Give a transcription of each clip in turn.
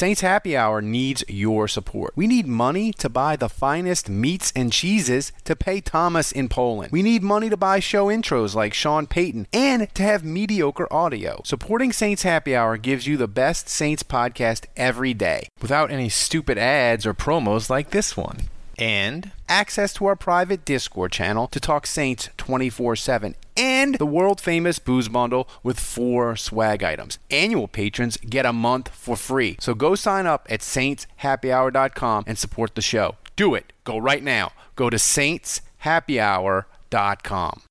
Saints Happy Hour needs your support. We need money to buy the finest meats and cheeses to pay Thomas in Poland. We need money to buy show intros like Sean Payton and to have mediocre audio. Supporting Saints Happy Hour gives you the best Saints podcast every day without any stupid ads or promos like this one and access to our private Discord channel to talk Saints 24 7, and the world famous booze bundle with four swag items. Annual patrons get a month for free. So go sign up at saintshappyhour.com and support the show. Do it. Go right now. Go to saintshappyhour.com.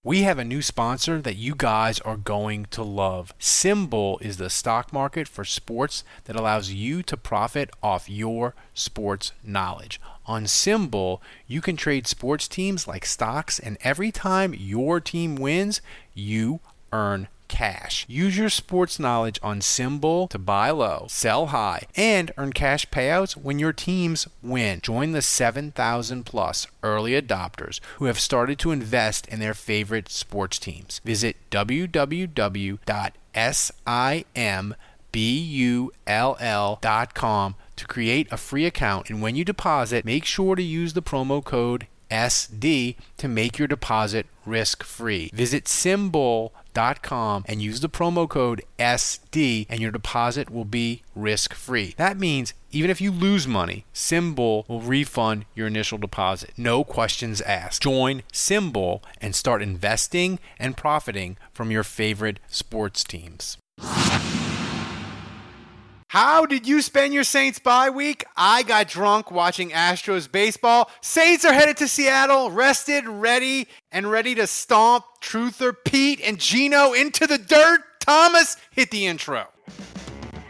We have a new sponsor that you guys are going to love. SimBull is the stock market for sports that allows you to profit off your sports knowledge. On SimBull, you can trade sports teams like stocks, and every time your team wins, you earn cash. Use your sports knowledge on SimBull to buy low, sell high, and earn cash payouts when your teams win. Join the 7,000 plus early adopters who have started to invest in their favorite sports teams. Visit www.simbull.com to create a free account. And when you deposit, make sure to use the promo code SD to make your deposit risk free. Visit simbull.com and use the promo code SD and your deposit will be risk free. That means even if you lose money, SimBull will refund your initial deposit. No questions asked. Join SimBull and start investing and profiting from your favorite sports teams. How did you spend your Saints bye week? I got drunk watching Astros baseball. Saints are headed to Seattle, rested, ready, and ready to stomp Truther Pete and Geno into the dirt. Thomas, hit the intro.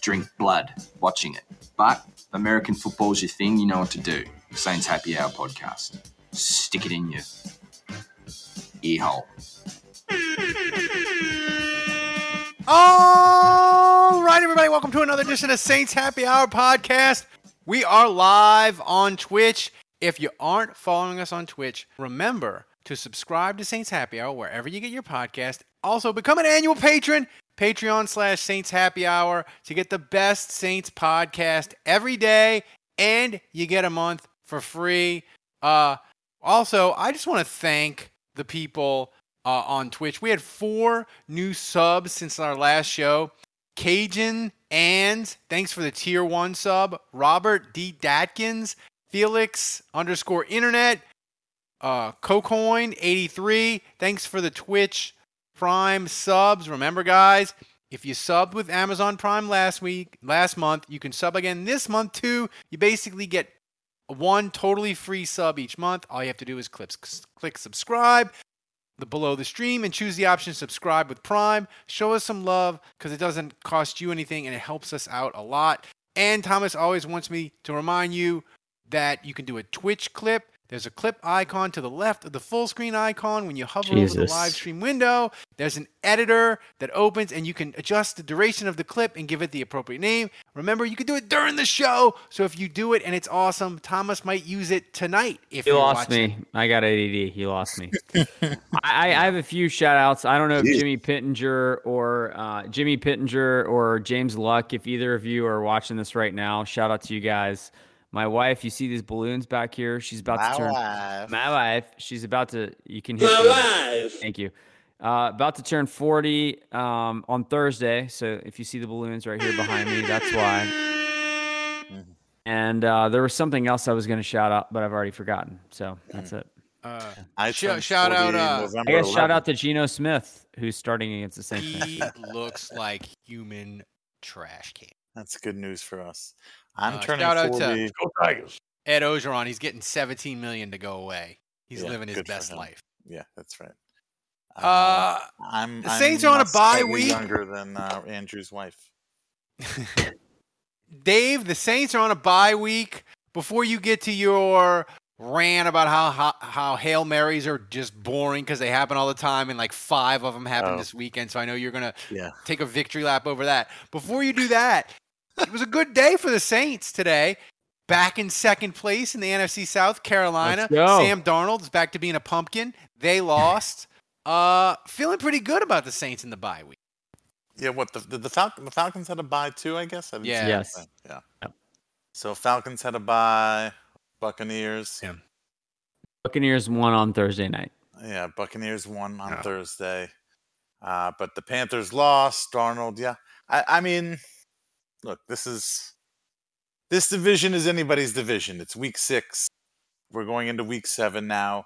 drink blood watching it. But American football's your thing, you know what to do. Saints Happy Hour podcast. Stick it in your ear hole. All right, everybody, welcome to another edition of Saints Happy Hour podcast. We are live on Twitch. If you aren't following us on Twitch, remember to subscribe to Saints Happy Hour wherever you get your podcast. Also, become an annual patron, Patreon slash Saints Happy Hour, to get the best Saints podcast every day, and you get a month for free. Uh, also, I just want to thank the people uh, on Twitch. We had four new subs since our last show. Cajun and thanks for the tier one sub. Robert D. Datkins, Felix underscore internet, uh, Cocoin83. Thanks for the Twitch Prime subs. Remember, guys, if you subbed with Amazon Prime last week, last month, you can sub again this month too. You basically get one totally free sub each month. All you have to do is click, click subscribe the below the stream and choose the option subscribe with Prime. Show us some love because it doesn't cost you anything and it helps us out a lot. And Thomas always wants me to remind you that you can do a Twitch clip. There's a clip icon to the left of the full screen icon when you hover over the live stream window. There's an editor that opens and you can adjust the duration of the clip and give it the appropriate name. Remember, you can do it during the show. So if you do it and it's awesome, Thomas might use it tonight if You you're lost watching. me. I got ADD. You lost me. I, I I have a few shout outs. I don't know if Jeez. Jimmy Pittenger or uh, Jimmy Pittenger or James Luck, if either of you are watching this right now, shout out to you guys. My wife, you see these balloons back here? She's about to turn. My wife, she's about to. You can hit. My wife. Thank you. Uh, about to turn 40 um, on Thursday. So if you see the balloons right here behind me, that's why. And uh, there was something else I was going to shout out, but I've already forgotten. So that's it. Uh, I Sh- shout out, uh, November I guess shout out to Geno Smith, who's starting against the Saints. he looks like human trash can. That's good news for us. I'm Uh, turning shout out 40. to- Ed Orgeron, he's getting 17 million to go away. He's Yeah, living his best life. Yeah, that's right. Uh, I'm the I'm Saints are on a not bye slightly week. Younger than uh, Andrew's wife. Dave, the Saints are on a bye week. Before you get to your rant about how how, how hail marys are just boring because they happen all the time, and like five of them happened Oh. this weekend. So I know you're gonna Yeah. take a victory lap over that. Before you do that, it was a good day for the Saints today. Back in second place in the NFC South, Carolina. Sam Darnold is back to being a pumpkin. They lost. uh, feeling pretty good about the Saints in the bye week. Yeah, what the the, the, Falcon, the Falcons had a bye too, I guess. I Yeah. Yes. thing. Yeah. Yep. So Falcons had a bye. Buccaneers. Yeah. Buccaneers won on Thursday night. Yeah, Buccaneers won on Yeah. Thursday. Uh, but the Panthers lost. Darnold, yeah. I, I mean, look, this is this division is anybody's division. It's week six. We're going into week seven now.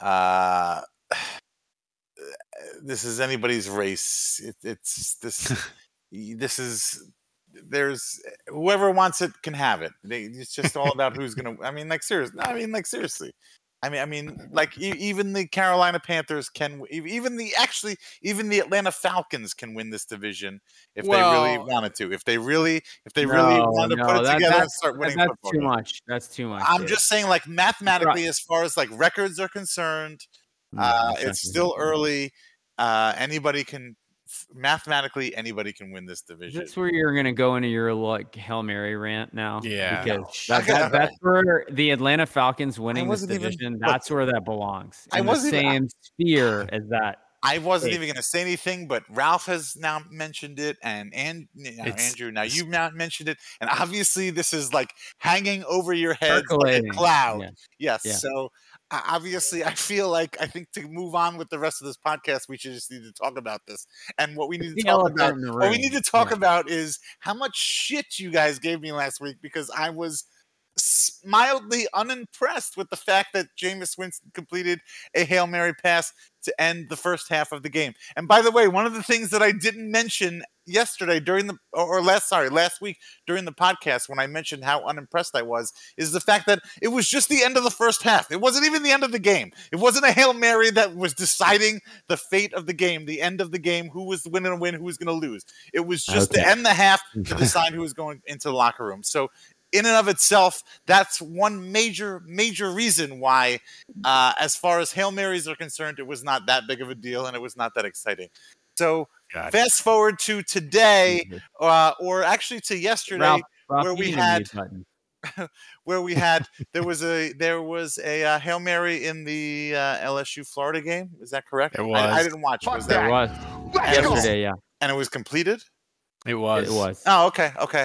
Uh, this is anybody's race. It, it's this. this is there's whoever wants it can have it. They, it's just all about who's gonna. I mean, like seriously. I mean, like seriously. I mean, I mean, like e- even the Carolina Panthers can, even the actually, even the Atlanta Falcons can win this division if they really wanted to. If they really, if they really No, wanted to no, put it that- together and start winning That's football too much. That's too much. I'm dude. just saying, like mathematically, as far as like records are concerned, No, uh, it's still early. Uh, anybody can, mathematically, anybody can win this division. That's where you're gonna go into your like Hail Mary rant now? Yeah. Because that, that, that's where the Atlanta Falcons winning this even- division, look, that's where that belongs. I In the wasn't even- same sphere as that. I wasn't even going to say anything, but Ralph has now mentioned it, and and know, Andrew, now you've now mentioned it, and obviously this is like hanging over your head like a cloud. Yeah. Yes. Yeah. So obviously, I feel like I think to move on with the rest of this podcast, we should just need to talk about this. And what we need to talk about, what we need to talk Yeah. about is how much shit you guys gave me last week because I was mildly unimpressed with the fact that Jameis Winston completed a Hail Mary pass to end the first half of the game. And by the way, one of the things that I didn't mention yesterday during the or last sorry, last week during the podcast when I mentioned how unimpressed I was is the fact that it was just the end of the first half. It wasn't even the end of the game. It wasn't a Hail Mary that was deciding the fate of the game, the end of the game, who was going to win, who was going to lose. It was just to Okay. end the half to decide who was going into the locker room. So in and of itself, that's one major, major reason why, uh, as far as Hail Marys are concerned, it was not that big of a deal and it was not that exciting. So, fast forward to today, uh, or actually to yesterday, Ralph, Ralph, where we had- where we had there was a there was a uh, Hail Mary in the uh, LSU Florida game. Is that correct? There I, I didn't watch. It was There there? was yesterday, yeah, And it was completed. It was. it was. Oh, okay, okay.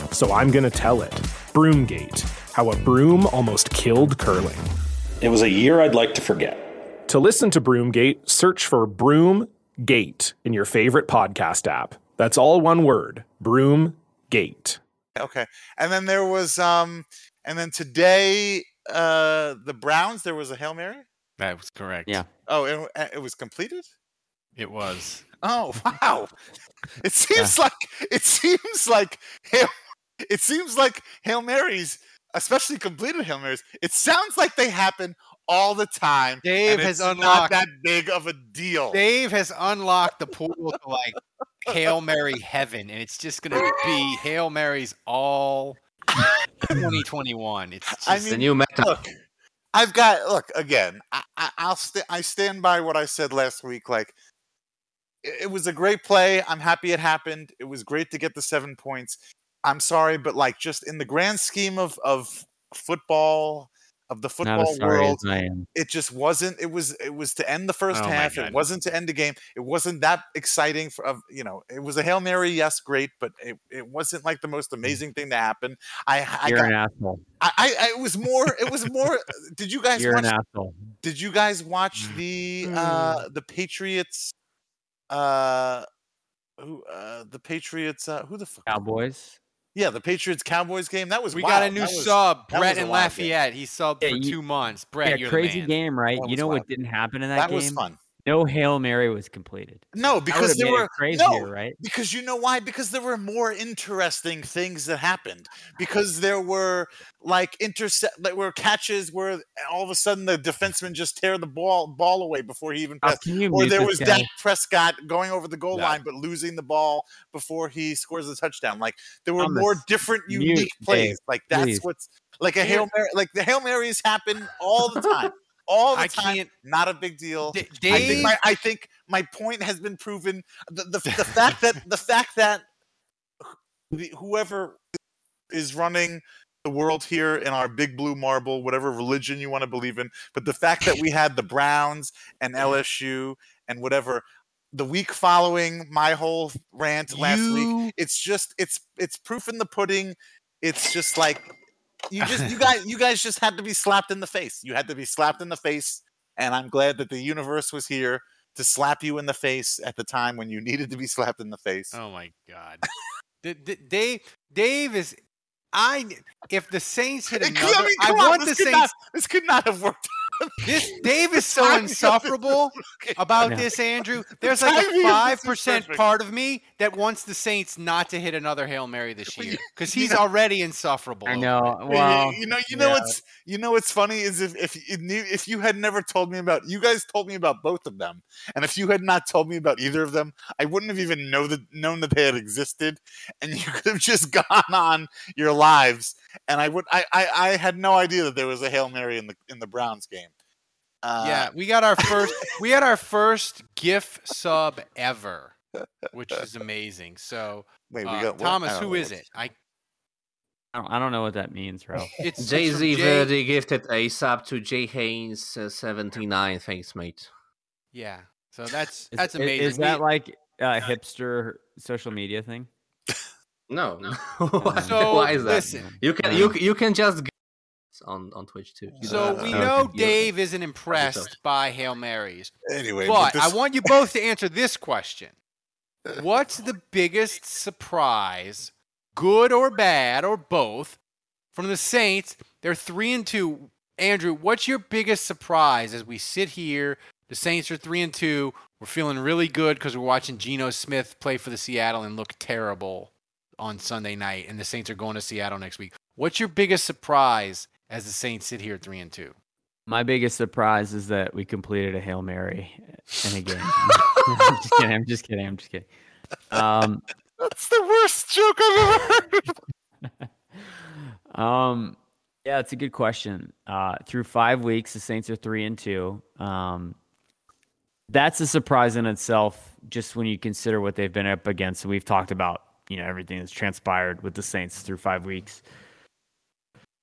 so I'm going to tell it. Broomgate How a Broom Almost Killed Curling. It was a year I'd like to forget. To listen to Broomgate, search for Broomgate in your favorite podcast app. That's all one word. Broomgate. Okay. And then there was um and then today uh the Browns there was a Hail Mary? That was correct. Yeah. Oh, it, it was completed? It was. Oh, wow. It seems like it seems like Hail, it seems like Hail Marys, especially completed Hail Marys, it sounds like they happen all the time. Dave and has it's not unlocked- that big of a deal. Dave has unlocked the portal to like Hail Mary heaven, and it's just gonna be Hail Marys all 2021. It's just, I mean, Look, I've got look again. I, I, I'll st- I stand by what I said last week. Like, it, it was a great play. I'm happy it happened. It was great to get the seven points. I'm sorry, but like, just in the grand scheme of of football, of the football world, as I am. it just wasn't. It was it was to end the first Oh half. It wasn't to end the game. It wasn't that exciting. For of you know, it was a hail mary. Yes, great, but it, it wasn't like the most amazing thing to happen. I I You're got, an asshole. I, I, I it was more. It was more. did you guys You're watch? an asshole. Did you guys watch the uh the Patriots? Uh, who uh the Patriots? Uh, who the fuck? Cowboys. Yeah, the Patriots Cowboys game. That was we wild. got a new That was- sub, that Brett was a in game. Lafayette. He subbed Yeah, for you- two months. Brett, yeah, you're crazy the man. game, right? That You was know wild. what didn't happen in that, That game? That was fun. No Hail Mary was completed. No, because there were crazier, no, right? Because you know why? Because there were more interesting things that happened. Because there were like intercept, like were catches where all of a sudden the defenseman just tear the ball ball away before he even Oh, passed. can you Or there was guy? Dak Prescott going over the goal Yeah. line but losing the ball before he scores a touchdown. Like there were Thomas, more different, mute unique plays. Dave, like that's please. what's like a hail mary. Like the hail marys happen all the time. All the I time, can't- not a big deal. D- I think Dave- my I think my point has been proven. The the, the fact that the fact that whoever is running the world here in our big blue marble, whatever religion you want to believe in, but the fact that we had the Browns and LSU and whatever the week following my whole rant last You- week, it's just it's it's proof in the pudding. It's just like you just you guys you guys just had to be slapped in the face. You had to be slapped in the face, and I'm glad that the universe was here to slap you in the face at the time when you needed to be slapped in the face. Oh my God. D- D- Dave, Dave is. I if the Saints hit another, I, come on, want the Saints. not, this could not have worked. This Dave is so timing of this insufferable about this, Andrew. There's like a five percent part of me that wants the Saints not to hit another hail mary this year because he's know- already insufferable. I know. it. You- Well, you know, you know yeah. what's you know what's funny is if if you if you had never told me about you guys told me about both of them, and if you had not told me about either of them, I wouldn't have even know that known that they had existed, and you could have just gone on your lives, and I would I I, I had no idea that there was a hail mary in the in the Browns game. Uh, yeah, we got our first. we had our first GIF sub ever, which is amazing. So, Wait, we uh, got what? Thomas, I don't who know is what- it? I I don't, I don't know what that means, bro. it's it's Jay from Z Jay- Verdi gifted a sub to Jay Haynes uh, 79. Thanks, mate. Yeah, so that's Is- that's i- amazing. Is, that like a hipster social media thing? No, why, So, why is that? listen. You can you you can just get on on Twitch too. So don't we have to- know you- Dave isn't impressed by Hail Marys. Anyway, But this- I want you both to answer this question. What's the biggest surprise, good or bad or both, from the Saints? They're 3 and 2. Andrew, what's your biggest surprise as we sit here? The Saints are 3 and 2. We're feeling really good cuz we're watching Geno Smith play for the Seattle and look terrible on Sunday night and the Saints are going to Seattle next week. What's your biggest surprise as the Saints sit here 3 and 2? My biggest surprise is that we completed a Hail Mary in a game. I'm just kidding. I'm just kidding. I'm just kidding. Um, That's the worst joke I've ever heard. um, yeah, it's a good question. Uh, through five weeks, the Saints are three and two. Um, that's a surprise in itself, just when you consider what they've been up against. And we've talked about, you know, everything that's transpired with the Saints through five weeks.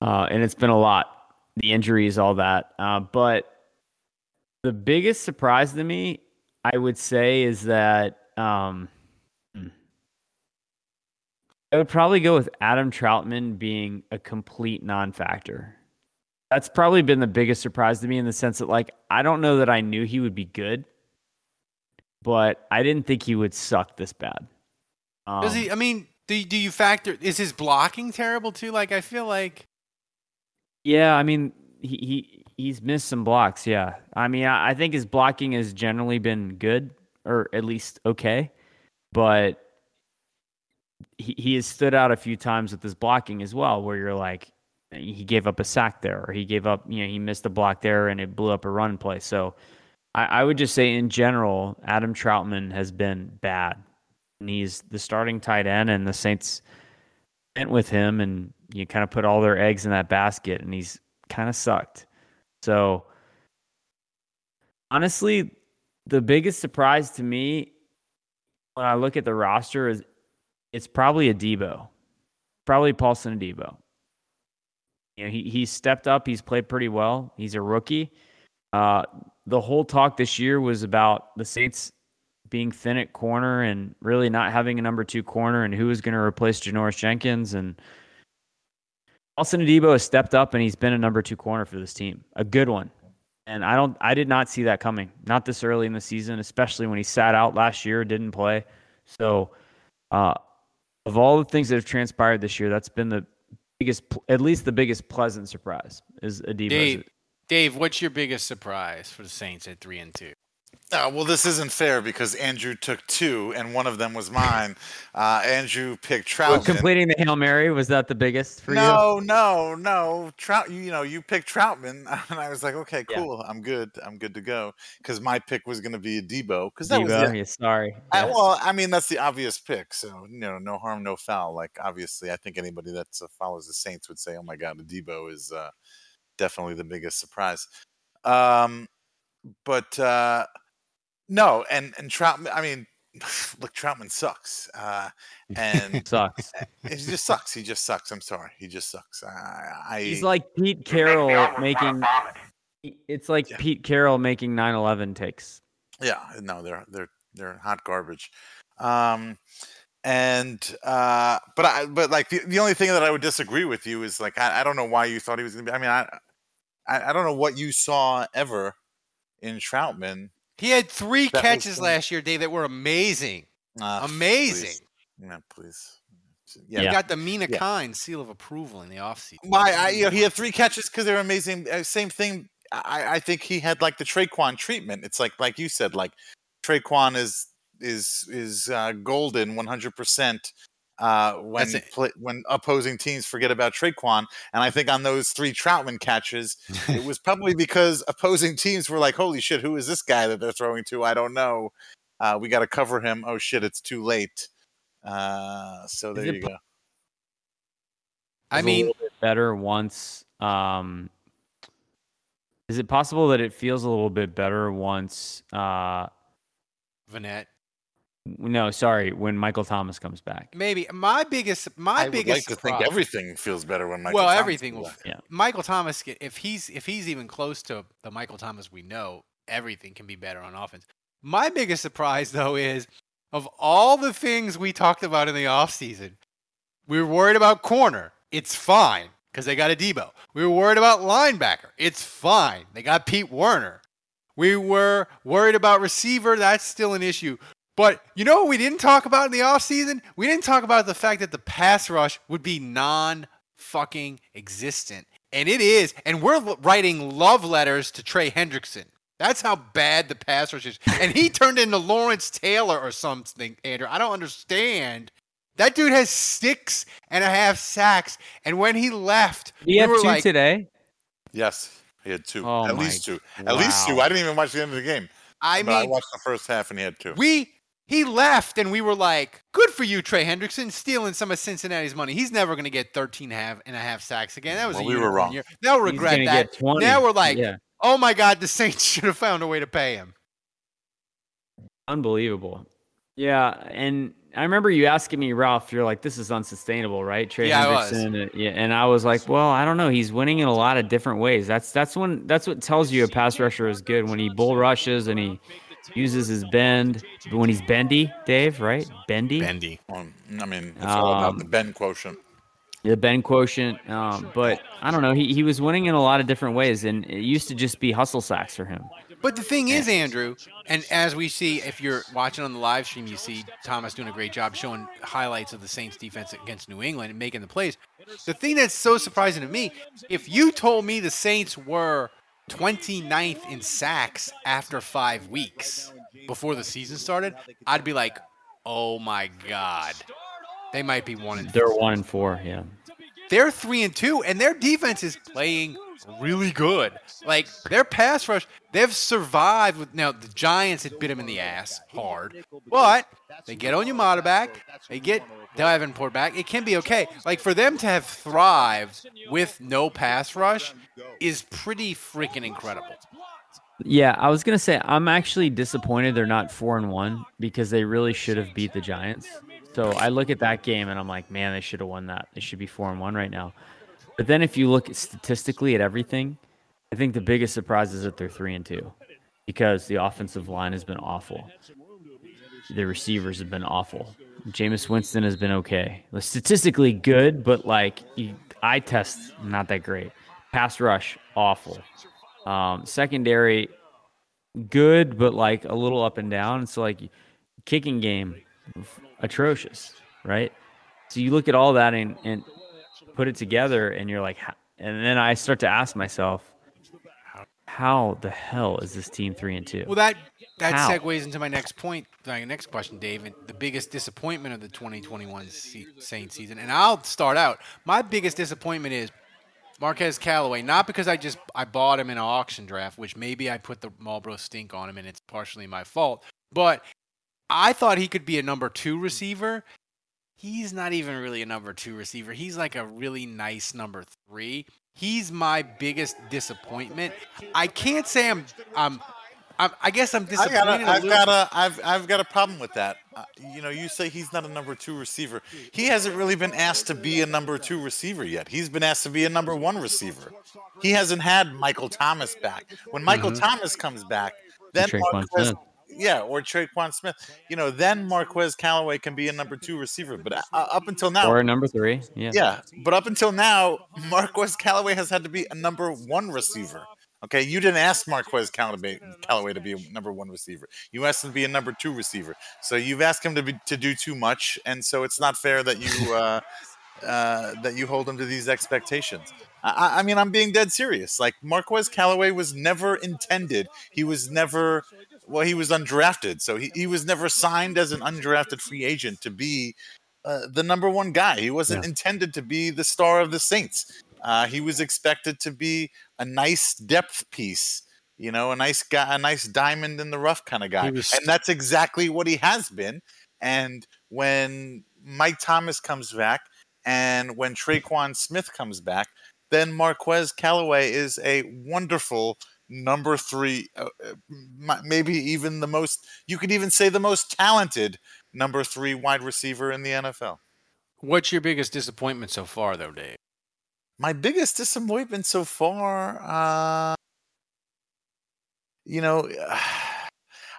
Uh, and it's been a lot, the injuries, all that. Uh, but the biggest surprise to me, I would say, is that um. I would probably go with Adam Trautman being a complete non-factor. That's probably been the biggest surprise to me in the sense that, like, I don't know that I knew he would be good, but I didn't think he would suck this bad. Does he? Um, I mean, do do you factor? Is his blocking terrible too? Like I feel like Yeah, I mean, he, he he's missed some blocks. Yeah, I mean, I, I think his blocking has generally been good, or at least okay, but he he has stood out a few times with his blocking as well, where you're like, he gave up a sack there, or he gave up, you know, he missed a block there, and it blew up a run play. So, I, I would just say in general, Adam Trautman has been bad, and he's the starting tight end, and the Saints went with him and you kind of put all their eggs in that basket and he's kind of sucked. So honestly, the biggest surprise to me when I look at the roster is it's probably Adebo. Probably Paulson Adebo. You know, he he stepped up, he's played pretty well. He's a rookie. Uh the whole talk this year was about the Saints being thin at corner and really not having a number two corner and who is going to replace Janoris Jenkins. And Paulson Adebo has stepped up and he's been a number two corner for this team, a good one. And I don't, I did not see that coming, not this early in the season, especially when he sat out last year, didn't play. So, uh, of all the things that have transpired this year, that's been the biggest, at least the biggest pleasant surprise is Adebo. Dave. Dave, what's your biggest surprise for the Saints at three and two? Uh, well, this isn't fair because Andrew took two, and one of them was mine. Uh, Andrew picked Trautman. completing the Hail Mary, was that the biggest for you? no, no, no. Trout, you, know, you picked Trautman, and I was like, okay, Yeah. cool, I'm good, I'm good to go. Because my pick was going to be Adebo, because that was Debo, the- yeah, sorry. I, well, I mean, that's the obvious pick. So, you know, no harm, no foul. Like, obviously, I think anybody that uh, follows the Saints would say, oh my God, Adebo is uh, definitely the biggest surprise. Um, but uh, no, and, and Trautman, I mean, look, Trautman sucks. Uh, and Sucks. he just sucks. He just sucks. I'm sorry. He just sucks. I, I He's like Pete Carroll making. It's like Pete Carroll making 9/11 takes. Yeah, no, they're they're they're hot garbage. Um and uh but I but like the, the only thing that I would disagree with you is like I, I don't know why you thought he was gonna be I mean I I, I don't know what you saw ever in Trautman. He had three That catches some- last year, Dave, that were amazing. Uh, amazing. please. Yeah, please. Yeah. Yeah. He got the Mina Yeah. Kimes seal of approval in the offseason. My, I, you know, he had three catches because they're amazing. Uh, same thing. I, I think he had like the Tre'Quan treatment. It's like, like you said, like Tre'Quan is is is uh, golden, one hundred percent. Uh, when That's it. pla when opposing teams forget about Tre'Quan, and I think on those three Trautman catches, it was probably because opposing teams were like, "Holy shit, who is this guy that they're throwing to? I don't know. Uh, we got to cover him. Oh shit, it's too late." Uh, so there you po- go. I was a mean, little bit better once. Um, is it possible that it feels a little bit better once? Uh, Vanette. No, sorry, when Michael Thomas comes back. Maybe my biggest, my I would biggest. like to think surprise- everything feels better when Michael. well, Thomas everything is will. Yeah. Michael Thomas, get- if he's if he's even close to the Michael Thomas we know, everything can be better on offense. My biggest surprise though is of all the things we talked about in the offseason, we were worried about corner. It's fine because they got Adebo. We were worried about linebacker. It's fine. They got Pete Werner. We were worried about receiver. That's still an issue. But you know what we didn't talk about in the offseason? We didn't talk about the fact that the pass rush would be non fucking existent. And it is. And we're writing love letters to Trey Hendrickson. That's how bad the pass rush is. And he turned into Lawrence Taylor or something, Andrew. I don't understand. That dude has six and a half sacks. And when he left, Do you we have were two like, today? Yes, he had two. Oh At my- least two. At least two. I didn't even watch the end of the game. I but I watched the first half and he had two. We he left and we were like, good for you, Trey Hendrickson, stealing some of Cincinnati's money. He's never going to get 13 half and a half sacks again. That was Well, a we were unicorn wrong. year. They'll regret that. get 20. Now we're like, Yeah. oh my God, the Saints should have found a way to pay him. Unbelievable. Yeah, and I remember you asking me, Ralph. You're like, "This is unsustainable, right?" Trey Yeah, Hendrickson. uh, Yeah, and I was like, "Well, I don't know. He's winning in a lot of different ways. That's that's when that's what tells you a pass rusher is good when he bull rushes and he uses his bend when he's bendy, Dave. Right? Bendy. Bendy. Um, I mean, it's all about Um, the bend quotient. the bend quotient. Um, but I don't know. He he was winning in a lot of different ways, and it used to just be hustle sacks for him. But the thing is, Andrew, and as we see, if you're watching on the live stream, you see Thomas doing a great job showing highlights of the Saints defense against New England and making the plays. The thing that's so surprising to me, if you told me the Saints were 29th in sacks after five weeks before the season started, I'd be like, oh my God. They might be one and They're one and four, yeah. They're three and two, and their defense is playing really good. Like their pass rush, they've survived. With now the Giants had bit them in the ass hard, but they get Onyemata back, they get Davenport back. It can be okay. Like for them to have thrived with no pass rush is pretty freaking incredible. Yeah, I was gonna say I'm actually disappointed they're not four and one because they really should have beat the Giants. So I look at that game and I'm like, man, they should have won that. They should be four and one right now. But then if you look statistically at everything, I think the biggest surprise is that they're three and two because the offensive line has been awful. The receivers have been awful. Jameis Winston has been okay. Statistically good, but like eye test, not that great. Pass rush, awful. Um, secondary, good, but like a little up and down. So like kicking game, atrocious, right? So you look at all that and, and put it together, and you're like, and then I start to ask myself, how the hell is this team three and two? Well, that that How? segues into my next point, my next question, David. The biggest disappointment of the 2021 se- Saints season, and I'll start out. My biggest disappointment is Marquez Callaway. Not because I just I bought him in an auction draft, which maybe I put the Marlboro stink on him, and it's partially my fault. But I thought he could be a number two receiver. He's not even really a number two receiver. He's like a really nice number three. He's my biggest disappointment. I can't say I'm I'm, I'm I guess I'm I disappointed. got a a, I've little- got a, I've, I've got a problem with that. Uh, you know, you say he's not a number two receiver. He hasn't really been asked to be a number two receiver yet. He's been asked to be a number one receiver. He hasn't had Michael Thomas back. When Michael Mhm. Thomas comes back, then Tre'Quan Marquez, Smith. Yeah, or Tre'Quan Smith. You know, then Marquez Callaway can be a number two receiver. But uh, up until now, Or a number three, yeah. yeah, but up until now, Marquez Callaway has had to be a number one receiver. Okay, you didn't ask Marquez Callaway, Callaway to be a number one receiver. You asked him to be a number two receiver. So you've asked him to be, to do too much, and so it's not fair that you uh, uh, that you hold him to these expectations. I- I, I mean, I'm being dead serious. Like Marquez Callaway was never intended. He was never well, he was undrafted, so he, he was never signed as an undrafted free agent to be uh, the number one guy. He wasn't intended to be the star of the Saints. Uh, he was expected to be a nice depth piece, you know, a nice guy, a nice diamond in the rough kind of guy, was- and that's exactly what he has been. And when Mike Thomas comes back, and when Tre'Quan Smith comes back, then Marquez Callaway is a wonderful number three, uh, uh, maybe even the most. You could even say the most talented number three wide receiver in the NFL. What's your biggest disappointment so far, though, Dave? My biggest disappointment so far, uh, you know,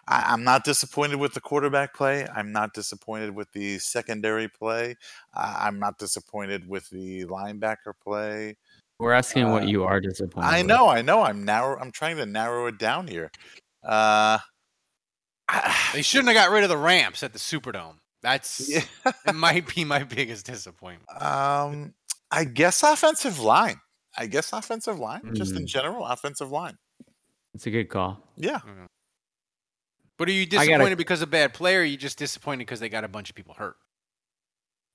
I, I'm not disappointed with the quarterback play. I'm not disappointed with the secondary play. Uh, I'm not disappointed with the linebacker play. We're asking what Uh, you are disappointed. I with. know, I know. I'm narrow. I'm trying to narrow it down here. Uh, They shouldn't have got rid of the ramps at the Superdome. That's it. Might be my biggest disappointment. um, I guess offensive line. I guess offensive line. Just in Mm. general, offensive line. It's a good call. Yeah. But are you I gotta- disappointed because of bad play, or are you just disappointed because they got a bunch of people hurt?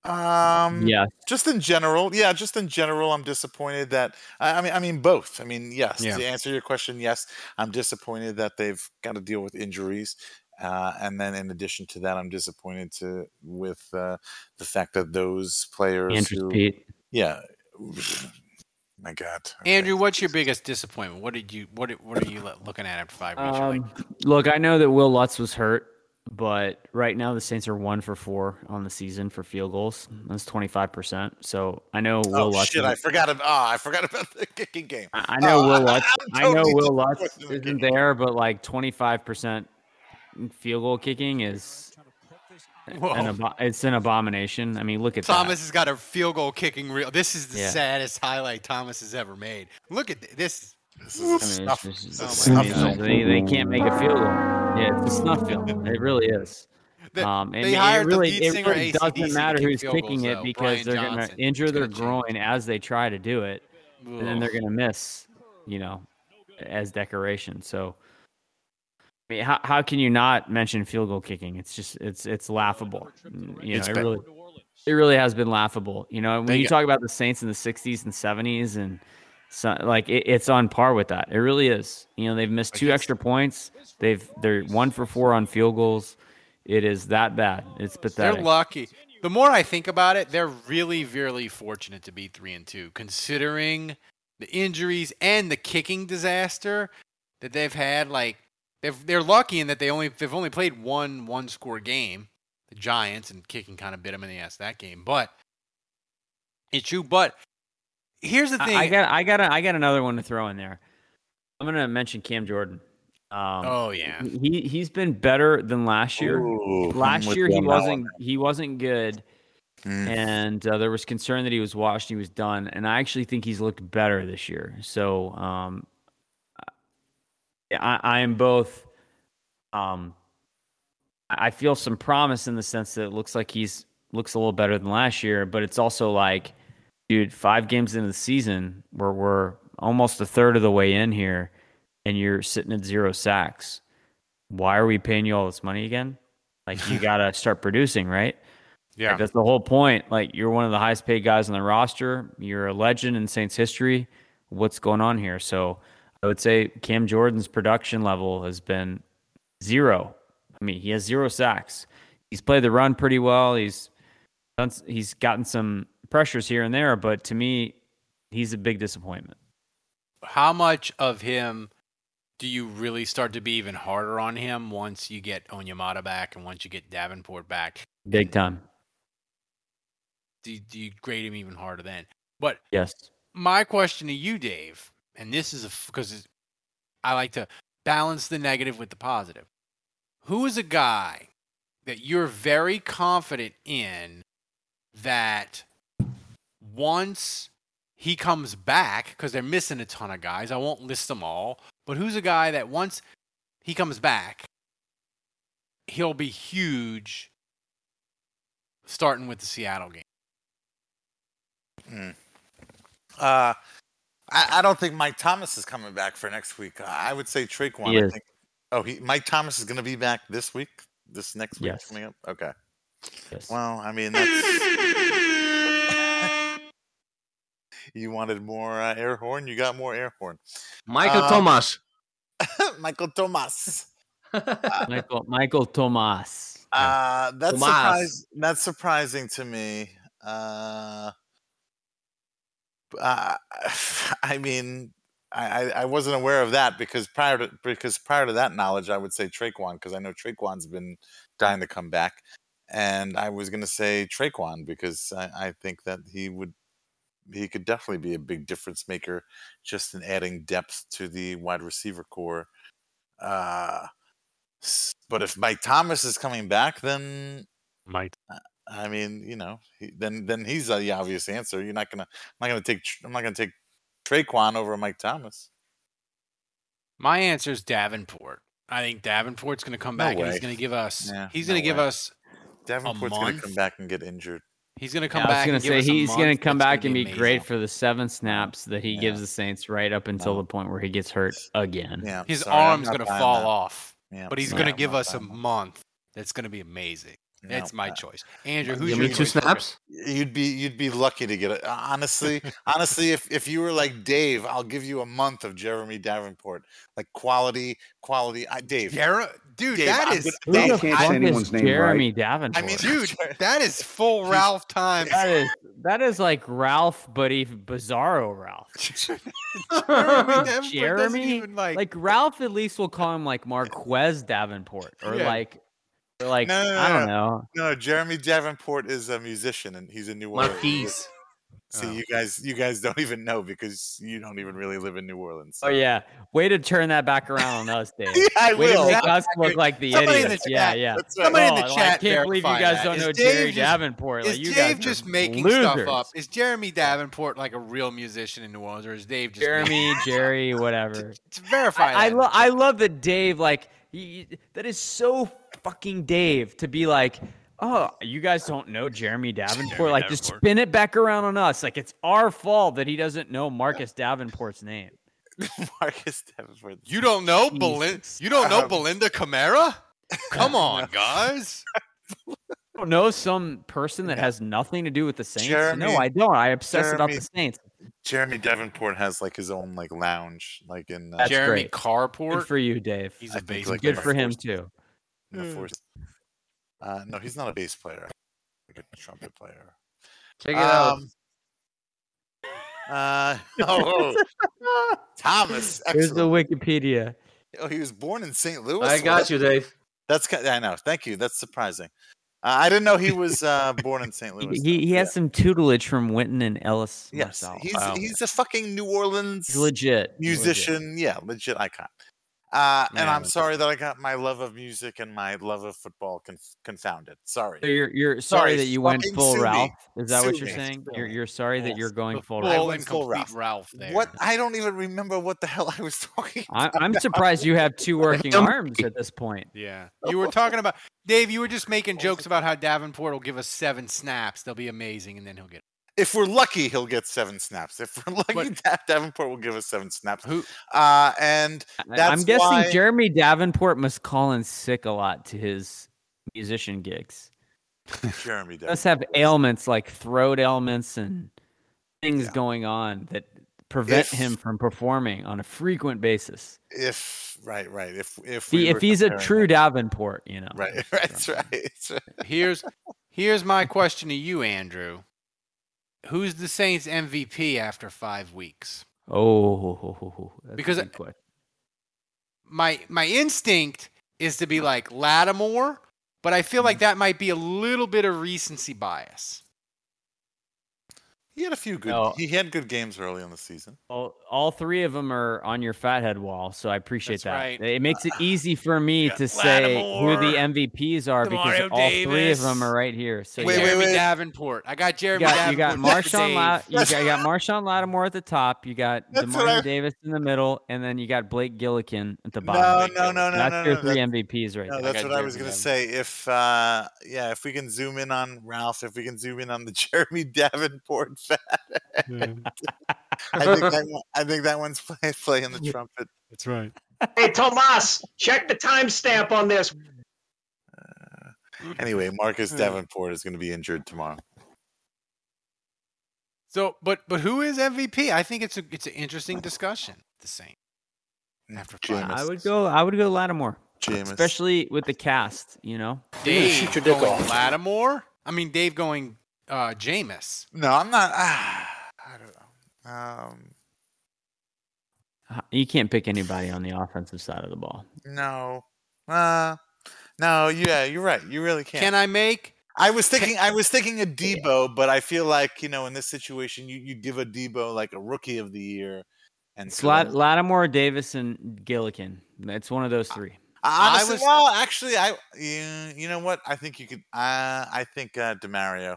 Um, Yeah. Just in general, yeah. Just in general, I'm disappointed that. I, I mean, I mean both. I mean, yes. Yeah. To answer your question, yes, I'm disappointed that they've got to deal with injuries, uh, and then in addition to that, I'm disappointed to with uh, the fact that those players Andrews who, Pete. yeah. My God. Andrew, what's your biggest disappointment? What did you what what are you looking at after five weeks? You're like, Um, look, I know that Wil Lutz was hurt, but right now the Saints are one for four on the season for field goals. That's twenty five percent. So I know oh, Will Oh Lutz. shit! I forgot about. Oh, ah, I forgot about the kicking game. I know Oh, Will Lutz. I'm I know Wil Lutz isn't there, but like twenty five percent field goal kicking is an it's an abomination. I mean, look at Thomas has got a field goal kicking reel. This is the Yeah. saddest highlight Thomas has ever made. Look at th- this. This that. I mean, just- it's- I mean, they, they can't make a field goal. Yeah, it's a snuff film. It really is. They- Um, and they it hired the really, lead it singer really AC/DC doesn't matter who's kicking goals, it because Brian they're going to injure their groin as they try to do it, and then they're going to miss, you know, as decoration. So, I mean, how, how can you not mention field goal kicking? It's just it's it's laughable. Mm, You know, it really it really has been laughable. You know, when you got- talk about the Saints in the '60s and '70s and so, like it, it's on par with that. It really is. You know, they've missed two extra points. They've they're one for four on field goals. It is that bad. It's pathetic. They're lucky. The more I think about it, they're really, really fortunate to be three and two, considering the injuries and the kicking disaster that they've had. Like they've they're lucky in that they only they've only played one one score game, the Giants, and kicking kind of bit them in the ass that game. But it's true. But here's the thing. I got I got a, I got another one to throw in there. I'm gonna mention Cam Jordan. Um, oh yeah, he he's been better than last year. Ooh, last year he on that one. wasn't he wasn't good, Mm. and uh, there was concern that he was washed. He was done, and I actually think he's looked better this year. So um, I, I am both. Um, I I feel some promise in the sense that it looks like he's looks a little better than last year, but it's also like, dude, five games into the season, where we're almost a third of the way in here, and you're sitting at zero sacks. Why are we paying you all this money again? Like you gotta start producing, right? yeah. Like, that's the whole point. Like you're one of the highest paid guys on the roster. You're a legend in Saints history. What's going on here? So I would say Cam Jordan's production level has been zero. I mean, he has zero sacks. He's played the run pretty well. He's done, he's gotten some pressures here and there, but to me, he's a big disappointment. how much of him do you really start to be even harder on him once you get Onyemata back and once you get Davenport back? Big time. Do you, do you grade him even harder then? But Yes. my question to you, Dave, and this is because I like to balance the negative with the positive. Who is a guy that you're very confident in that once he comes back, because they're missing a ton of guys, I won't list them all, but who's a guy that once he comes back, he'll be huge starting with the Seattle game? Mm. Uh, I, I don't think Mike Thomas is coming back for next week. I would say Tre'Quan. He I think. Oh, he Mike Thomas is going to be back this week. This next week Yes. coming up. Okay. Yes. Well, I mean that's. you wanted more uh, air horn. You got more air horn. Michael Uh, Thomas. Michael Thomas. Michael Michael Tomas. Uh, that's Tomas. surprise- That's surprising to me. Uh, uh, I mean, I, I I wasn't aware of that because prior to because prior to that knowledge, I would say Tre'Quan because I know Tre'Quan's been dying to come back, and I was going to say Tre'Quan because I, I think that he would he could definitely be a big difference maker just in adding depth to the wide receiver core. Uh, but if Mike Thomas is coming back, then Might. I mean, you know, he, then then he's the obvious answer. You're not gonna, I'm not gonna take, I'm not gonna take Tre'Quan over Mike Thomas. My answer is Davenport. I think Davenport's going to come No back and he's going to give us. Yeah, he's no going to give us. Davenport's gonna come back and get injured. He's going to come Yeah, I was back. gonna say he's gonna month come that's back and be amazing. great for the seven snaps that he Yeah. gives the Saints right up until No. the point where he gets hurt again. Yeah, His sorry, arm's going to fall that. off, Yeah, but he's sorry, going to give us a month. That's going to be amazing. No, That's my uh, choice. Andrew, who's Give your me two choice for- snaps. You'd be you'd be lucky to get it. Honestly, honestly, if if you were like Dave, I'll give you a month of Jeremy Davenport, like quality, quality. I, Dave, Jera- dude, Dave, that I'm is. gonna- Who Dave, the I- fuck is anyone's name Jeremy right. Davenport? I mean, Dude, that is full Ralph time. that is that is like Ralph, but even Bizarro Ralph. Jeremy Jeremy, even, like, like, Ralph, at least will call him like Marquez Davenport, or Yeah. like, or like No, no, no, I don't no. know. no, Jeremy Davenport is a musician and he's a New Orleans. Marquise. See, Oh. Uh-huh. you guys, you guys don't even know because you don't even really live in New Orleans. Oh yeah, way to turn that back around on us, Dave. Yeah, I way will. to make us look like the Somebody in the idiots. yeah, yeah. Right. Somebody in Oh, the like, chat I can't believe you guys that. don't Is know Dave Jerry just- Davenport. Like is you Dave guys just making losers. stuff up? Is Jeremy Davenport like a real musician in New Orleans, or is Dave just Jeremy, Jerry, whatever. To verify I, I, that. lo- I love that Dave. Like he, that is so fucking Dave to be like. Oh, you guys don't know Jeremy Davenport? like, just spin it back around on us. Like, it's our fault that he doesn't know Marcus Davenport's name. Marcus Davenport. You don't know Belinda. You don't know Um, Belinda Camara? Come on, guys. I don't know some person that has nothing to do with the Saints. Jeremy- no, I don't. I obsess about Jeremy- the Saints. Jeremy Davenport has like his own like lounge, like in uh, That's Jeremy great. Carport. Good for you, Dave. He's a think, bass like, Good for him too. in the force. Uh, no, he's not a bass player. Like a trumpet player. Check it out. Um, Uh, oh, Thomas. Here's the Wikipedia. Oh, he was born in St. Louis. I got that's- you, Dave. That's I know. Thank you. That's surprising. Uh, I didn't know he was uh, born in St. Louis. he, he has some tutelage from Wynton and Ellis. Yes, Marcel. he's Wow. he's a fucking New Orleans He's legit. He's legit. musician. Yeah, legit icon. Uh, and Yeah, I'm sorry that I got my love of music and my love of football conf- confounded. Sorry. So you're you're sorry, Sorry, that you went full sue me. Ralph. Is that what you're me. saying? You're you're sorry that you're going full I Ralph. Full went and full complete Ralph. Ralph there. What? I don't even remember what the hell I was talking. I, about. I'm surprised you have two working arms at this point. Yeah. You were talking about Dave. You were just making jokes about how Davenport will give us seven snaps. They'll be amazing, and then he'll get. If we're lucky, he'll get seven snaps. If we're lucky, But- Dav- Davenport will give us seven snaps. Who? Uh, and I- I'm guessing why- Jeremy Davenport must call in sick a lot to his musician gigs. Jeremy He does have ailments like throat ailments and things going on that prevent If- him from performing on a frequent basis. If right, right. If if If, we if he's a true him- Davenport, you know. right, right, that's right. that's right. Here's here's my question to you, Andrew. Who's the Saints MVP after five weeks? Oh, Because. My my instinct is to be like Lattimore, but I feel like that might be a little bit of recency bias. He had a few good. No. He had good games early in the season. all, all three of them are on your fathead wall, so I appreciate That's that. right. It makes it easy for me Yeah. to say who the MVPs are because Demario all three of them are right here. So Wait, yeah. wait, Jeremy wait. Davenport. I got You Jeremy got, you got Davenport. for Marshon, La- you, got, you got Marshon Lattimore at the top. You got That's Demario I- Davis in the middle, and then you got Blake Gillikin at the No, bottom. no, no, no, That's no, your no. three that- MVPs right No, there. that's got what I was gonna say. If uh yeah, if we can zoom in on Ralph, if we can zoom in on the Jeremy Davenport fan, I think that one, I think that one's play, playing the trumpet. That's right. Hey, Thomas, check the timestamp on this. Uh, anyway, Marcus Davenport is going to be injured tomorrow. So, but but who is MVP? I think it's a it's an interesting discussion. The Saints mm, after five. Jameis. I would go. I would go Lattimore, Jameis. especially with the cast. You know, Dave shoot your dick going off. Lattimore. I mean, Dave going uh, Jameis. No, I'm not. ah, I don't know. Um, Uh, you can't pick anybody on the offensive side of the ball. no. Uh, no. Yeah, you're right. You really can't. Can I make? I was thinking. I was thinking Adebo, but I feel like you know, in this situation, you you give Adebo like a rookie of the year, and It's so Lat- Lattimore, Davis, and Gillikin. It's one of those three. I honestly, was- well, actually, I you, you know what? I think you could. Uh, I think uh, Demario.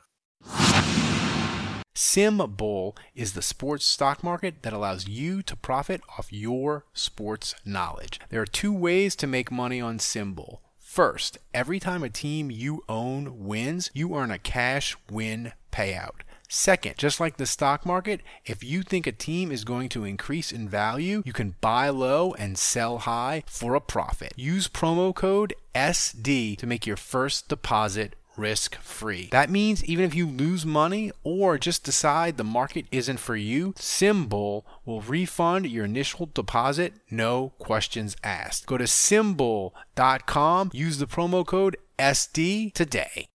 SimBull is the sports stock market that allows you to profit off your sports knowledge. There are two ways to make money on SimBull. First, every time a team you own wins, you earn a cash win payout. Second, just like the stock market, if you think a team is going to increase in value, you can buy low and sell high for a profit. Use promo code SD to make your first deposit risk free. That means even if you lose money or just decide the market isn't for you, SimBull will refund your initial deposit, no questions asked. Go to simbull.com, use the promo code SD today.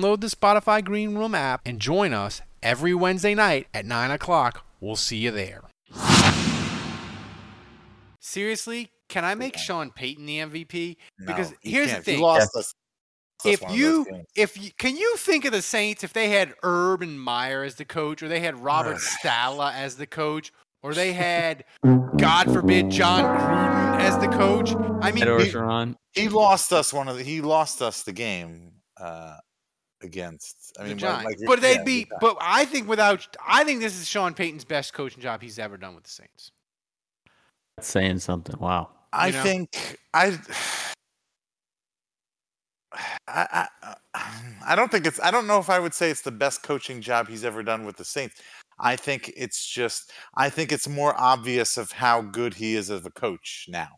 the Spotify Green Room app and join us every Wednesday night at 9 o'clock. We'll see you there. Seriously, can I make Sean Payton the MVP? Because No, you here's can't. the You thing. lost us. if you if you, can you think of the Saints if they had Urban Meyer as the coach or they had Robert Saleh as the coach or they had God forbid Jon Gruden as the coach? I mean, he- He lost us one of the. He lost us the game uh, against. I the mean, Giants. like, but they'd yeah, be. the But I think without, I think this is Sean Payton's best coaching job he's ever done with the Saints. That's saying something. Wow. I you know? think I, I, I, I don't think it's. I don't know if I would say it's the best coaching job he's ever done with the Saints. I think it's just. I think it's more obvious of how good he is as a coach now.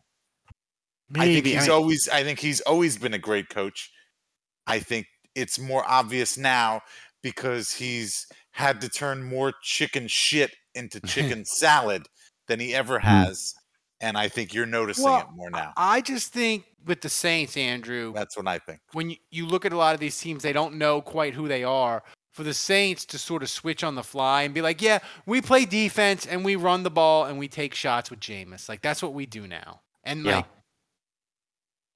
I think Maybe, I he's mean- always. I think he's always been a great coach. I think it's more obvious now because he's had to turn more chicken shit into chicken salad than he ever mm. has, and I think you're noticing Well, it more now. I just think with the Saints, Andrew, That's what I think. when you, you look at a lot of these teams, they don't know quite who they are. For the Saints to sort of switch on the fly and be like, yeah, we play defense and we run the ball and we take shots with Jameis. Like, that's what we do now. And, Yeah. like,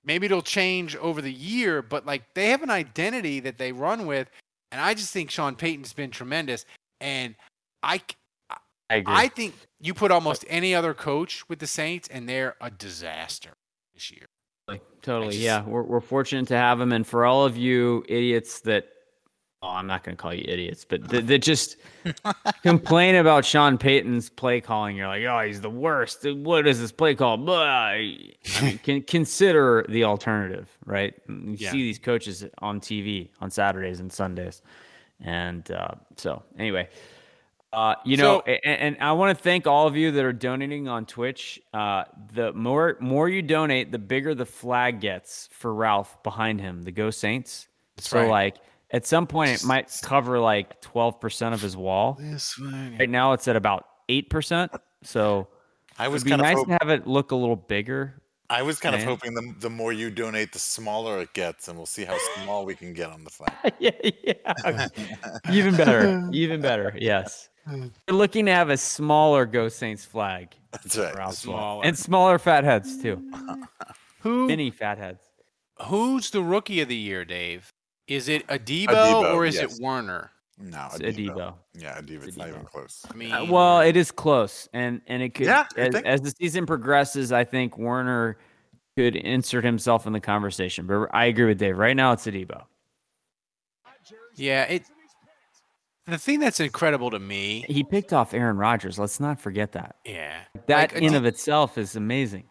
maybe it'll change over the year, but, like, they have an identity that they run with. And I just think Sean Payton's been tremendous. And I, I agree. I think you put almost any other coach with the Saints and they're a disaster this year. Totally. just- yeah. We're, we're fortunate to have him. And for all of you idiots that, oh, I'm not going to call you idiots, but that, that just complain about Sean Payton's play calling, you're like, oh, he's the worst. What is this play call? I mean, can consider the alternative, right? You Yeah. see these coaches on TV on Saturdays and Sundays. And uh, so, anyway, uh, you know, So- a- a- and, I want to thank all of you that are donating on Twitch. Uh, the more more you donate, the bigger the flag gets for Ralph behind him, the Go Saints. so right. like at some point it might cover like twelve percent of his wall. Right now it's at about eight percent. So I was it'd be nice hope- to have it look a little bigger. I was kind of man. hoping the the more you donate, the smaller it gets, and we'll see how small we can get on the flag. yeah, yeah. Even better. Even better. Yes. We're looking to have a smaller Go Saints flag. That's right. for Ralph's wall. Smaller. And smaller fat heads too. Who Mini fat heads. Who's the rookie of the year, Dave? Is it Adebo, Adebo, or is yes. it Werner? No, It's Adebo. Adebo. Yeah, Adebo. It's not even close. I mean, Uh, well, it is close, and and it could Yeah, as, as the season progresses. I think Werner could insert himself in the conversation. But I agree with Dave. Right now, it's Adebo. yeah, it. The thing that's incredible to me, He picked off Aaron Rodgers. Let's not forget that. yeah, That like, in Ade- of itself is amazing.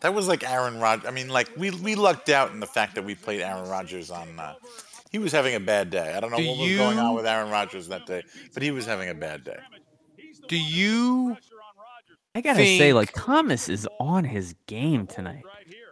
That was like Aaron Rodgers. I mean, like we we lucked out in the fact that we played Aaron Rodgers on. Uh, he was having a bad day. I don't know Do what was going on with Aaron Rodgers that day, but he was having a bad day. do you I gotta say, like think- Thomas is on his game tonight.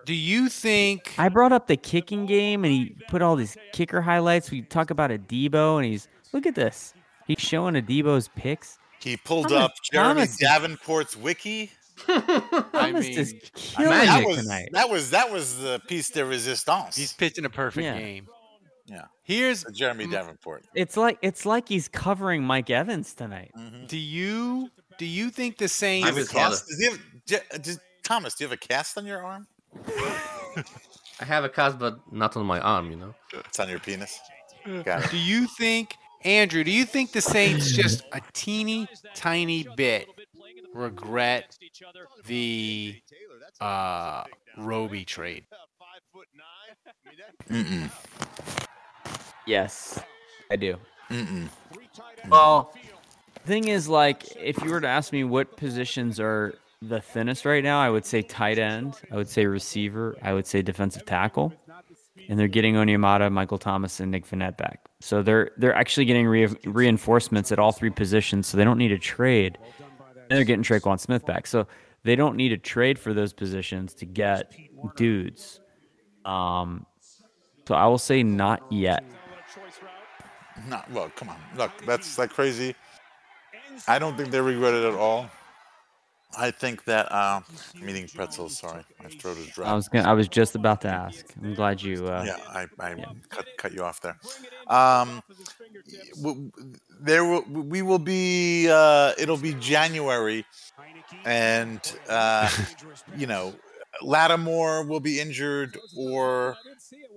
do you think? I brought up the kicking game, and he put all these kicker highlights. We talk about Adebo, and he's look at this. He's showing Adebo's picks. He pulled Thomas- up Jeremy Thomas Davenport's wiki. I Thomas mean, is killing that was tonight. that was that was the piece de resistance. he's pitching a perfect Yeah. game. Yeah, Here's for Jeremy Davenport. It's like it's like he's covering Mike Evans tonight. do you do you think the Do you Saints? have a his father. cast? Does he have, J- does- Thomas, do you have a cast on your arm? I have a cast, but not on my arm. You know. It's on your penis. Got it. Do you think, Andrew? Do you think the Saints just a teeny tiny bit regret the uh, Roby trade? Mm-mm. Yes, I do. Mm-mm. Well, thing is, like, if you were to ask me what positions are the thinnest right now, I would say tight end. I would say receiver. I would say defensive tackle. and they're getting Onyemata, Michael Thomas, and Nick Vannett back. So they're they're actually getting re- reinforcements at all three positions, so they don't need a trade. And they're getting Tre'Quan Smith back, so they don't need to trade for those positions to get dudes. Um, so I will say not yet. No, look, come on, look, that's like crazy. I don't think they regret it at all. I think that uh, I'm eating pretzels. Sorry, my throat is dry. I was gonna, I was just about to ask. I'm glad you. Uh, yeah, I, I cut cut you off there. Um, there will we will be. Uh, it'll be January, and uh, you know, Lattimore will be injured, or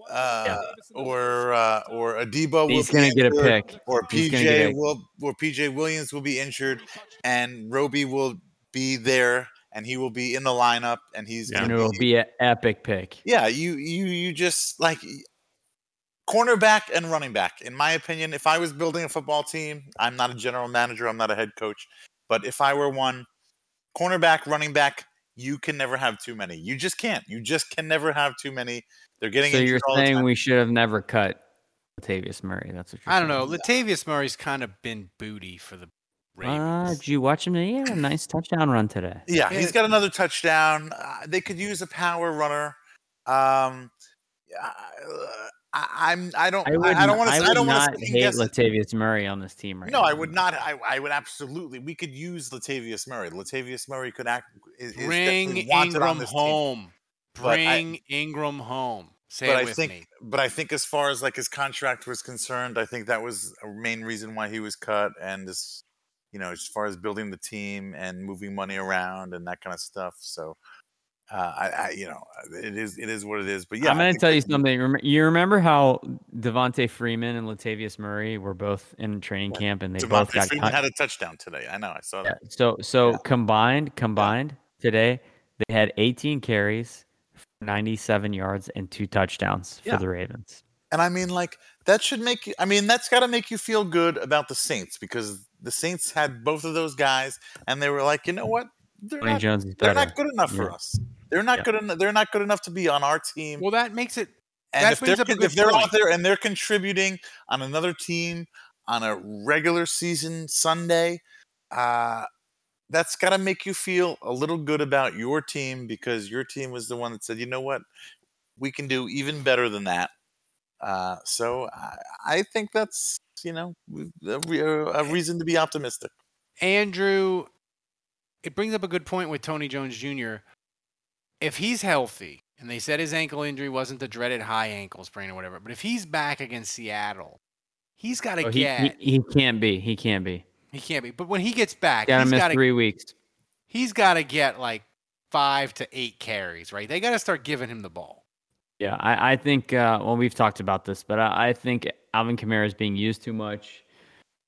uh, or uh, or Adebo will He's be gonna get a pick. or PJ a- will, or PJ Williams will be injured, and Roby will be there, and he will be in the lineup, and he's and gonna it will be an epic pick. yeah, you you you just like cornerback and running back. In my opinion, if I was building a football team, I'm not a general manager, I'm not a head coach, but if I were one, cornerback, running back, you can never have too many. You just can't. You just can never have too many. They're getting So you're all saying we should have never cut Latavius Murray? That's what you're I don't saying. know. Latavius Murray's kind of been booty for the Uh, did you watch him? He had a nice touchdown run today. Yeah, he's got another touchdown. Uh, they could use a power runner. Um, I, I'm. I don't. I I, would, I don't want to. I I, would don't want to hate Latavius Murray on this team right No, now. I would not. I, I would absolutely. We could use Latavius Murray. Latavius Murray could act. Is, is Bring definitely wanted on Ingram this team. home. I- Bring Ingram home. Say but it I with think, me. but I think as far as like his contract was concerned, I think that was a main reason why he was cut. And as you know, as far as building the team and moving money around and that kind of stuff. So, uh, I, I, you know, it is, it is what it is. But yeah, I'm going to tell you something. You remember how Devonta Freeman and Latavius Murray were both in training camp and they both Devonta got Freeman had a touchdown today. I know. I saw that. So so combined combined today they had 18 carries, 97 yards and two touchdowns Yeah. for the Ravens. And I mean, like that should make you. I mean, that's got to make you feel good about the Saints because the Saints had both of those guys, and they were like, you know what? They're Tony not, Jones is they're better. not good enough for us. They're not Yeah. good enough. They're not good enough to be on our team. Well, that makes it. And if they're, up a con- good if they're out there and they're contributing on another team on a regular season Sunday, uh, that's got to make you feel a little good about your team because your team was the one that said, you know what, we can do even better than that. Uh, so I, I think that's you know a, a reason to be optimistic. Andrew, it brings up a good point with Tony Jones Jr. If he's healthy, and they said his ankle injury wasn't the dreaded high ankle sprain or whatever, but if he's back against Seattle, he's got to Oh, get. he, he can't be. He can't be. He, can't be. But when he gets back, Got to he's miss got to three weeks. he's got to get like five to eight carries, right? They got to start giving him the ball. Yeah, I, I think. Uh, well, we've talked about this, but I, I think Alvin Kamara is being used too much.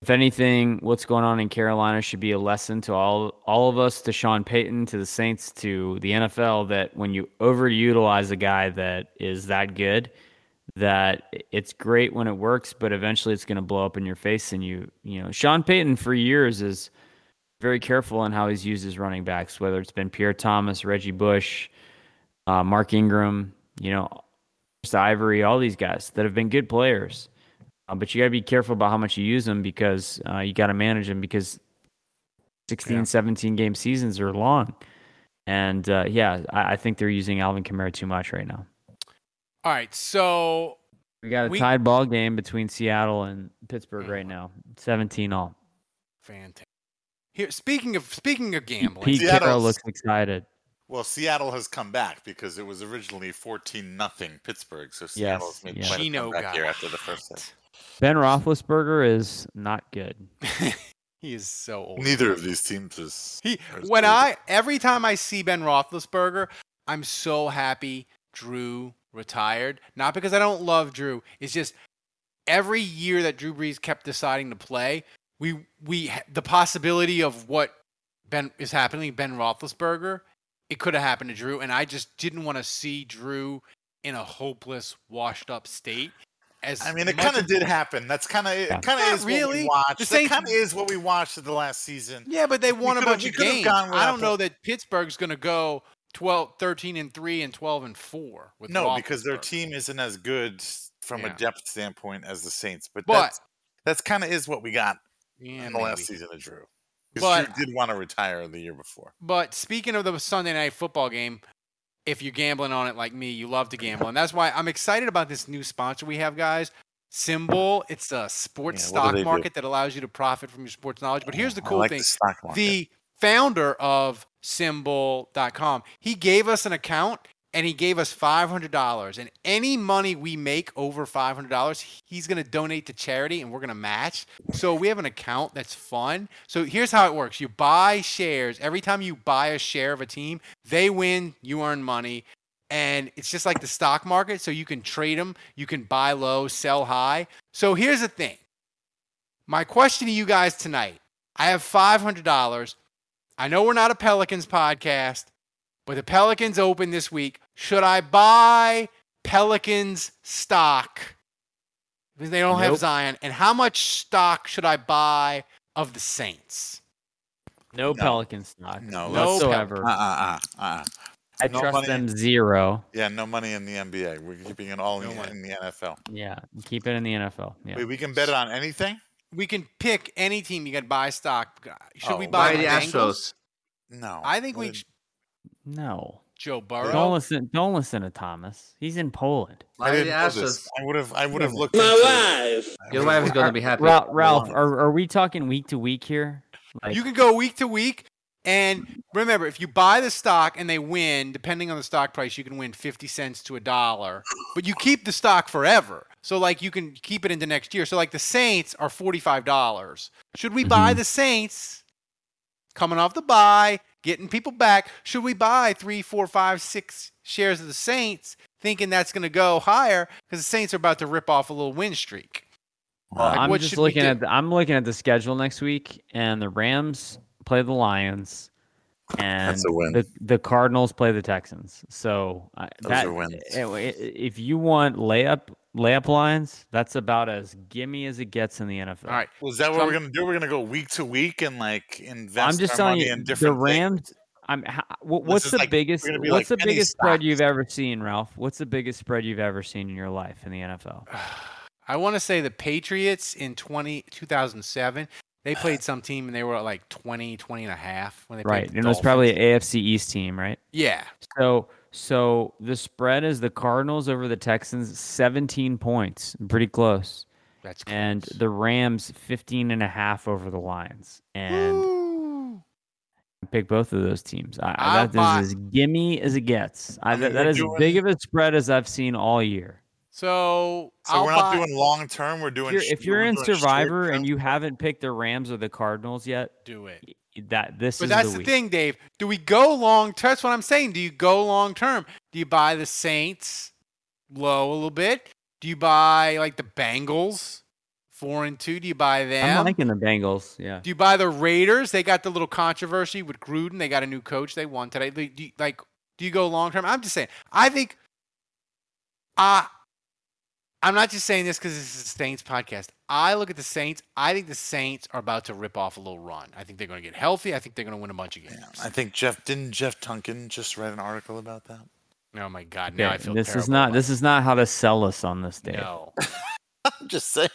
If anything, what's going on in Carolina should be a lesson to all all of us, to Sean Payton, to the Saints, to the NFL, that when you overutilize a guy that is that good, that it's great when it works, but eventually it's going to blow up in your face. And you, you know, Sean Payton for years is very careful on how he's used his running backs, whether it's been Pierre Thomas, Reggie Bush, uh, Mark Ingram, you know, Ivory, all these guys that have been good players. Uh, but you got to be careful about how much you use them because uh, you got to manage them because 16, 17 game seasons are long. And uh, yeah, I, I think they're using Alvin Kamara too much right now. All right, so We got a We- tied ball game between Seattle and Pittsburgh right now, 17 all. fantastic. Here, speaking of speaking of gambling, Pete Carroll looks excited. Well, Seattle has come back because it was originally fourteen nothing Pittsburgh. So Seattle's made yeah. quite a Geno comeback here after the first half. Ben Roethlisberger is not good. he is so old. Neither of these teams is. He when good. I every time I see Ben Roethlisberger, I'm so happy Drew retired. Not because I don't love Drew. It's just every year that Drew Brees kept deciding to play, we we the possibility of what Ben is happening Ben Roethlisberger, it could have happened to Drew, and I just didn't want to see Drew in a hopeless, washed up state. As I mean, it kind of did happen. That's kind of it. Yeah. Kind of Not is what really. we watched. The that kind of is what we watched at the last season. Yeah, but they won a bunch of games. gone I don't know that Pittsburgh's going to go 12, 13 and three and twelve and four. With No, because their team isn't as good from Yeah. a depth standpoint as the Saints. But, But- that's that's kind of is what we got Yeah, in the last season of Drew. Because But- Drew did want to retire the year before. But speaking of the Sunday night football game, if you're gambling on it like me, you love to gamble, and that's why I'm excited about this new sponsor we have, guys. SimBull. It's a sports Yeah, stock they do? market that allows you to profit from your sports knowledge. But here's the cool like thing: the the founder of SimBull.com, he gave us an account and he gave us $500. And any money we make over $500, he's going to donate to charity and we're going to match. So we have an account that's fun. So here's how it works you buy shares. Every time you buy a share of a team, they win, you earn money. And it's just like the stock market. So you can trade them, you can buy low, sell high. So here's the thing my question to you guys tonight I have $500. I know we're not a Pelicans podcast, but the Pelicans open this week. Should I buy Pelicans stock because they don't have Zion? And how much stock should I buy of the Saints? No, Pelican stock. No, No whatsoever. Uh uh uh uh. I no trust money- them zero. Yeah, no money in the NBA. We're keeping it all in, the, in the NFL. Yeah, keep it in the NFL. Yeah. Wait, we can bet it on anything? We can pick any team you can buy stock. Should we Oh, buy Buy the Bengals? Astros. No. I think we sh- No. Joe Burrow. Don't listen. Don't listen to Thomas. He's in Poland. I Buy didn't know this. I would have. I would have looked. My wife. I Your wife is going to be happy. Ralph, Ralph are, are we talking week to week here? Like, You can go week to week. And remember, if you buy the stock and they win, depending on the stock price, you can win 50 cents to a dollar. But you keep the stock forever. So, like, you can keep it into next year. So, like, the Saints are $45. Should we buy Mhm. the Saints coming off the buy, getting people back? Should we buy three, four, five, six shares of the Saints, thinking that's going to go higher because the Saints are about to rip off a little win streak? Like, I'm what just looking at the, I'm looking at the schedule next week, and the Rams play the Lions, and That's a win. the the Cardinals play the Texans. So I Those that, are wins. i- i- If you want layup layup lines, that's about as gimme as it gets in the NFL. All right. Was that what Some- we're gonna do? We're gonna go week to week and like invest I'm just our telling money you, in the different Rams. I'm. ho- What's the like- biggest? we're gonna be What's like the penny biggest spread you've ever seen, Ralph? What's the biggest spread you've ever seen in your life in the NFL? I want to say the Patriots in 20, 2007, they played some team and they were like 20, 20 and a half when they Right, played the and it was probably an AFC East team, right? Yeah. So so the spread is the Cardinals over the Texans 17 points, pretty close. That's And the Rams 15 and a half over the Lions. And Woo. pick both of those teams. I, I'll that buy- is as gimme as it gets. I, I mean, that, that as big of a spread as I've seen all year. So, So I'll we're not buy- doing long term. We're doing. If you're, if you're in Survivor and you haven't picked the Rams or the Cardinals yet, do it. That this But that's the the, thing, Dave. Do we go long term? That's what I'm saying. Do you go long term? Do you buy the Saints low a little bit? Do you buy like the Bengals four and two? Do you buy them? I'm liking the Bengals. Yeah. Do you buy the Raiders? They got the little controversy with Gruden. They got a new coach. They won today. Do you, like, do you go long term? I'm just saying. I think. Uh, I'm not just saying this because this is a Saints podcast. I look at the Saints. I think the Saints are about to rip off a little run. I think they're going to get healthy. I think they're going to win a bunch of games. I think Jeff didn't Jeff Duncan just read an article about that. Oh my God! Now I feel this is not this is not how to sell us on this day. No. I'm just saying.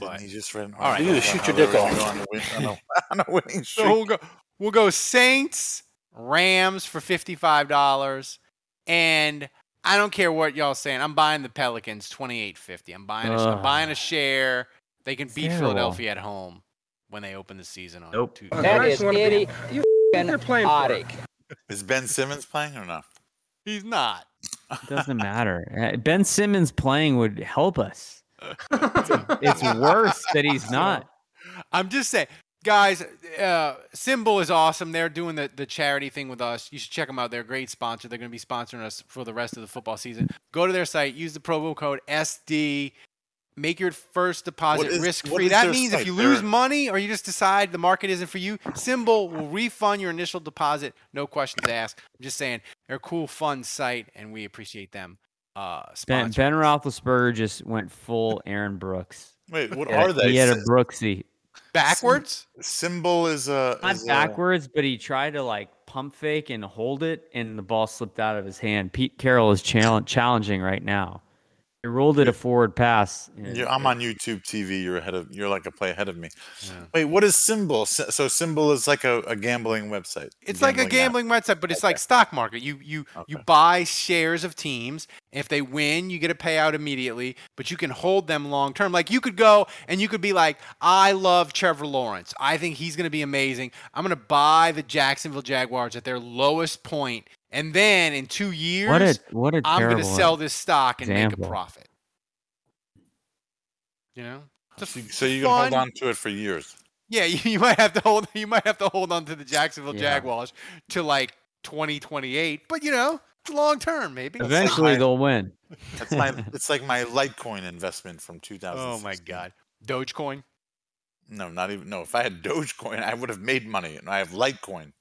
But- he just read an All right. article You about shoot your dick off. gonna go on a win- on a- on a winning So streak? we'll go. We'll go Saints, Rams for fifty five dollars, and I don't care what y'all saying. I'm buying the Pelicans twenty eight fifty. I'm buying. A, I'm buying a share. They can beat Terrible. Philadelphia at home when they open the season on Nope. Tuesday. That is itty. You They're playing for. Is Ben Simmons playing or not? He's not. It doesn't matter. Uh, Ben Simmons playing would help us. It's worse that he's not. I'm just saying, guys. Uh, SimBull is awesome. They're doing the, the charity thing with us. You should check them out. They're a great sponsor. They're going to be sponsoring us for the rest of the football season. Go to their site. Use the promo code SD. Make your first deposit is- risk free. That their means if you lose They're- money or you just decide the market isn't for you, SimBull will refund your initial deposit. No questions asked. I'm just saying they're a cool, fun site, and we appreciate them. Uh, Ben, ben. Roethlisberger just went full Aaron Brooks. Wait, what He are they? He had a Sa- Brooksy. Backwards? SimBull is a Not is a- backwards, but he tried to like pump fake and hold it, and the ball slipped out of his hand. Pete Carroll is challenge, challenging right now. He rolled it a forward pass. You're, I'm on YouTube TV. You're ahead of. You're like a play ahead of me. Wait, what is SimBull? So SimBull is like a, a gambling website. It's like a app. gambling website, but it's like stock market. You you you buy shares of teams. If they win, you get a payout immediately, but you can hold them long term. Like you could go and you could be like, I love Trevor Lawrence. I think he's going to be amazing. I'm going to buy the Jacksonville Jaguars at their lowest point, and then in two years, What a- what a I'm going to sell this stock and make a profit. You know, It's a So, so you can hold on to it for years. Yeah, you, you might have to hold. You might have to hold on to the Jacksonville Yeah. Jaguars to like 2028, but you know, long term, maybe. Eventually, they'll win. It's my. it's like my Litecoin investment from 2000. Oh my God, Dogecoin. No, not even. No, if I had Dogecoin, I would have made money, and I have Litecoin.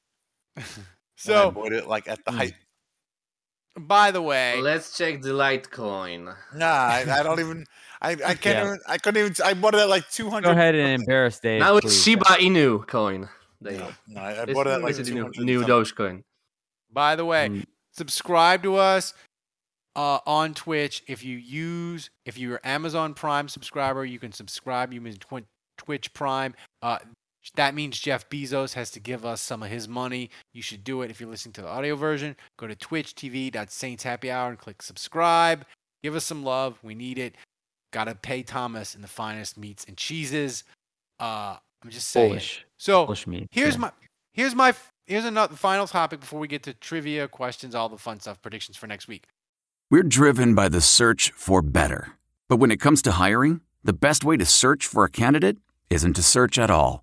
And I bought it like at the height. by the way, Let's check the Litecoin. Nah, I, I don't even. I, I can't Yeah. even. I couldn't even. I bought it at like 200. Go ahead and embarrass Dave. now it's please. Shiba Inu coin. There you. No, I, I bought it at like is new, 200 new something. Dogecoin. by the way, Mm. subscribe to us uh, on Twitch. If you use, if you're Amazon Prime subscriber, you can subscribe. You mean Twi- Twitch Prime. Uh, that means Jeff Bezos has to give us some of his money. You should do it if you're listening to the audio version. Go to twitch.tv.saints happy hour and click subscribe. Give us some love. We need it. Got to pay Thomas in the finest meats and cheeses. Uh, I'm just saying. Polish. So Polish meat, here's yeah. my here's my here's another final topic before we get to trivia, questions, all the fun stuff, predictions for next week. We're driven by the search for better. But when it comes to hiring, the best way to search for a candidate isn't to search at all.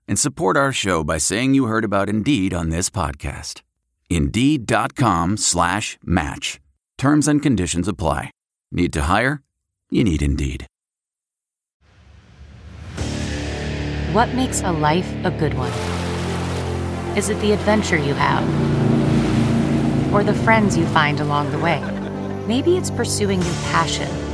and support our show by saying you heard about Indeed on this podcast. Indeed.com slash match. Terms and conditions apply. Need to hire? You need Indeed. What makes a life a good one? Is it the adventure you have? Or the friends you find along the way? Maybe it's pursuing your passion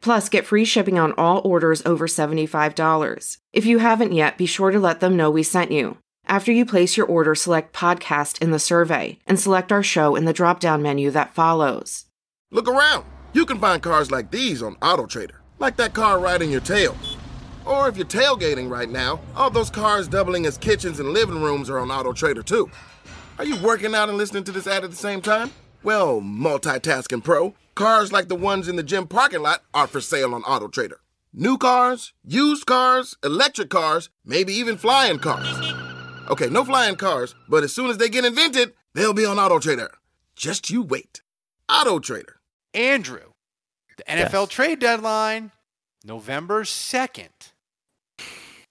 Plus, get free shipping on all orders over $75. If you haven't yet, be sure to let them know we sent you. After you place your order, select podcast in the survey and select our show in the drop down menu that follows. Look around. You can find cars like these on AutoTrader, like that car right in your tail. Or if you're tailgating right now, all those cars doubling as kitchens and living rooms are on Auto Trader too. Are you working out and listening to this ad at the same time? Well, multitasking pro, cars like the ones in the gym parking lot are for sale on Auto Trader. New cars, used cars, electric cars, maybe even flying cars. Okay, no flying cars, but as soon as they get invented, they'll be on Auto Trader. Just you wait. Auto Trader. Andrew, the NFL trade deadline, November 2nd.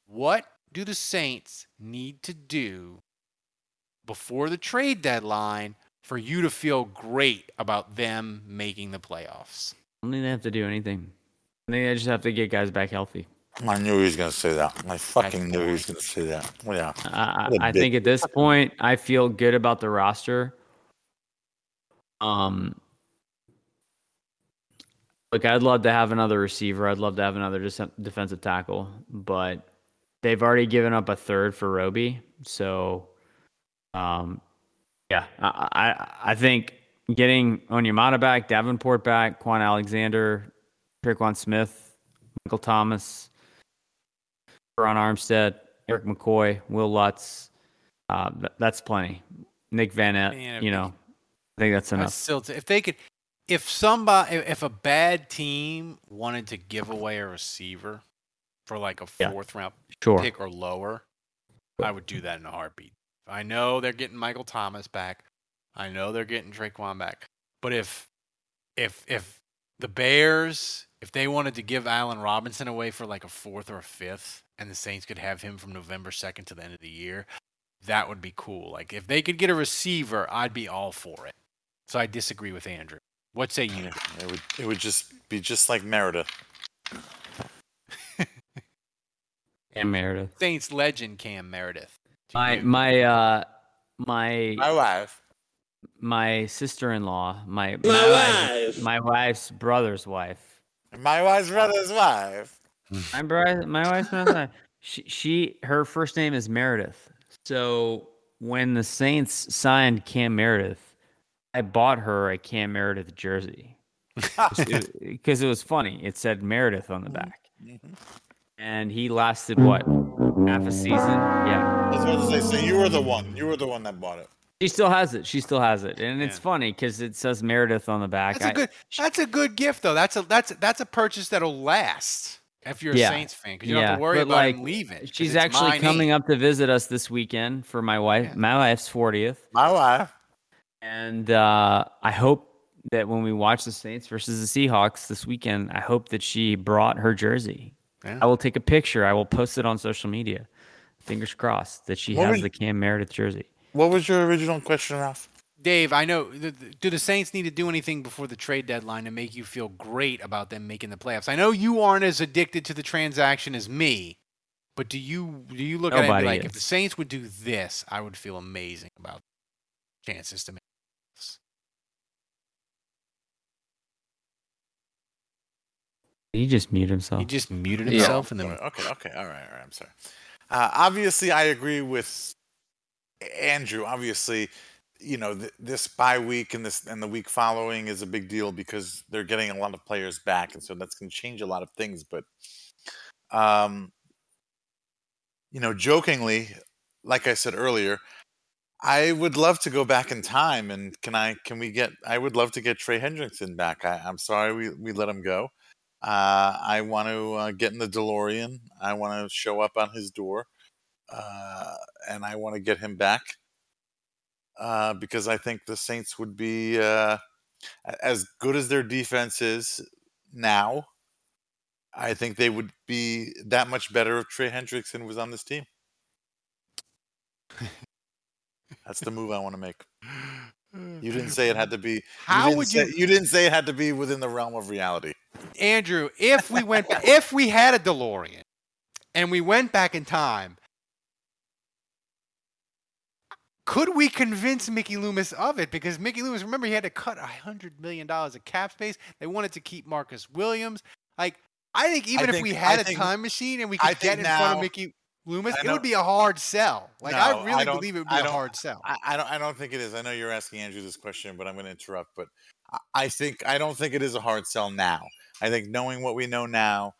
What do the Saints need to do before the trade deadline for you to feel great about them making the playoffs? I don't think they have to do anything. I think they just have to get guys back healthy. I knew he was going to say that. I fucking knew he was going to say that. Yeah. I, What a I big- think at this point, I feel good about the roster. Um, look, I'd love to have another receiver. I'd love to have another dis- defensive tackle, but they've already given up a third for Roby. So, um, yeah, I, I, I think getting Onyemata back, Davenport back, Kwon Alexander, Tre'Quan Smith, Michael Thomas, Ron Armstead, Erik McCoy, Wil Lutz. Uh, th- that's plenty. Nick Van Man, you know, I think that's enough. still if they could, if somebody, if a bad team wanted to give away a receiver for like a Yeah. fourth round Sure. pick or lower, I would do that in a heartbeat. I know they're getting Michael Thomas back. I know they're getting Tre'Quan back. But if if if the Bears, if they wanted to give Allen Robinson away for like a fourth or a fifth, and the Saints could have him from November second to the end of the year, that would be cool. Like if they could get a receiver, I'd be all for it. So I disagree with Andrew. What say you? It would it would just be just like Meredith. And Meredith. Saints legend Cam Meredith. My my uh my My wife. my sister-in-law, my my, wife's, my wife's brother's wife. My wife's brother's wife. My brother, my wife's brother's wife. She, she her first name is Meredith. So when the Saints signed Cam Meredith, I bought her a Cam Meredith jersey because it was funny. It said Meredith on the back, and he lasted what half a season? Yeah. I was about to say, so you were the one. You were the one that bought it. She still has it. She still has it, and it's funny because it says Meredith on the back. That's a I- good. That's a good gift though. That's a that's that's a purchase that'll last if you're a Saints fan because you don't have to worry but, about like, him leaving. 'cause She's it's actually my coming up to visit us this weekend for my wife, my wife's fortieth, My wife. and uh, I hope that when we watch the Saints versus the Seahawks this weekend, I hope that she brought her jersey. Yeah. I will take a picture. I will post it on social media. Fingers crossed that she What has was- the Cam Meredith jersey. What was your original question, Ralph? Dave, I know. th- th- Do the Saints need to do anything before the trade deadline to make you feel great about them making the playoffs? I know you aren't as addicted to the transaction as me, but do you do you look at it and be Nobody like, if the. Saints would do this, I would feel amazing about chances to make. the playoffs. He just muted himself. He just muted Yeah. himself and then Okay, okay, all right, all right. I'm sorry. Uh, obviously, I agree with Andrew. Obviously, you know th- this bye week and this and the week following is a big deal because they're getting a lot of players back, and so that's going to change a lot of things. But, um, you know, jokingly, like I said earlier, I would love to go back in time and can I can we get I would love to get Trey Hendrickson back. I, I'm sorry we, we let him go. Uh, I want to uh, get in the DeLorean. I want to show up on his door, uh, and I want to get him back uh, because I think the Saints would be uh, as good as their defense is now. I think they would be that much better if Trey Hendrickson was on this team. That's the move I want to make. You didn't say it had to be. How didn't would say- you- You didn't say it had to be within the realm of reality. Andrew, if we went, if we had a DeLorean, and we went back in time, could we convince Mickey Loomis of it? Because Mickey Loomis, remember, he had to cut a hundred million dollars of cap space. They wanted to keep Marcus Williams. Like, I think even if think- we had I a think- time machine and we I could get in think front of Mickey Loomis, it would be a hard sell. Like, I really believe it would be I a hard sell. I, I don't. I don't think it is. I know you're asking Andrew this question, but I'm going to interrupt. But I- I think I don't think it is a hard sell now. I think knowing what we know now,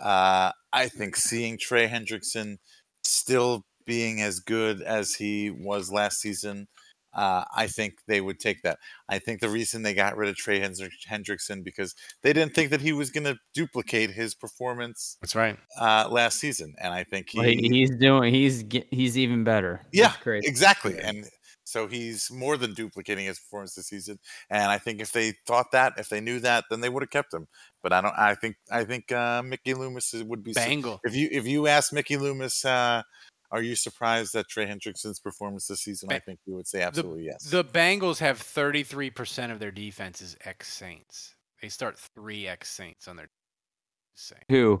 Uh, I think seeing Trey Hendrickson still being as good as he was last season, uh, I think they would take that. I think the reason they got rid of Trey Hendrickson because they didn't think that he was going to duplicate his performance. That's right. Uh, last season, and I think he, Well, he- he's doing. He's he's even better. yeah, It's crazy. exactly. And so he's more than duplicating his performance this season. And I think if they thought that, if they knew that, then they would have kept him. But I don't. I think I think uh, Mickey Loomis would be su- Bangle. If you if you ask Mickey Loomis, uh, are you surprised at Trey Hendrickson's performance this season? I think he would say absolutely yes. The Bengals have 33% of their defense is ex Saints. They start three ex Saints on their Saints. Who?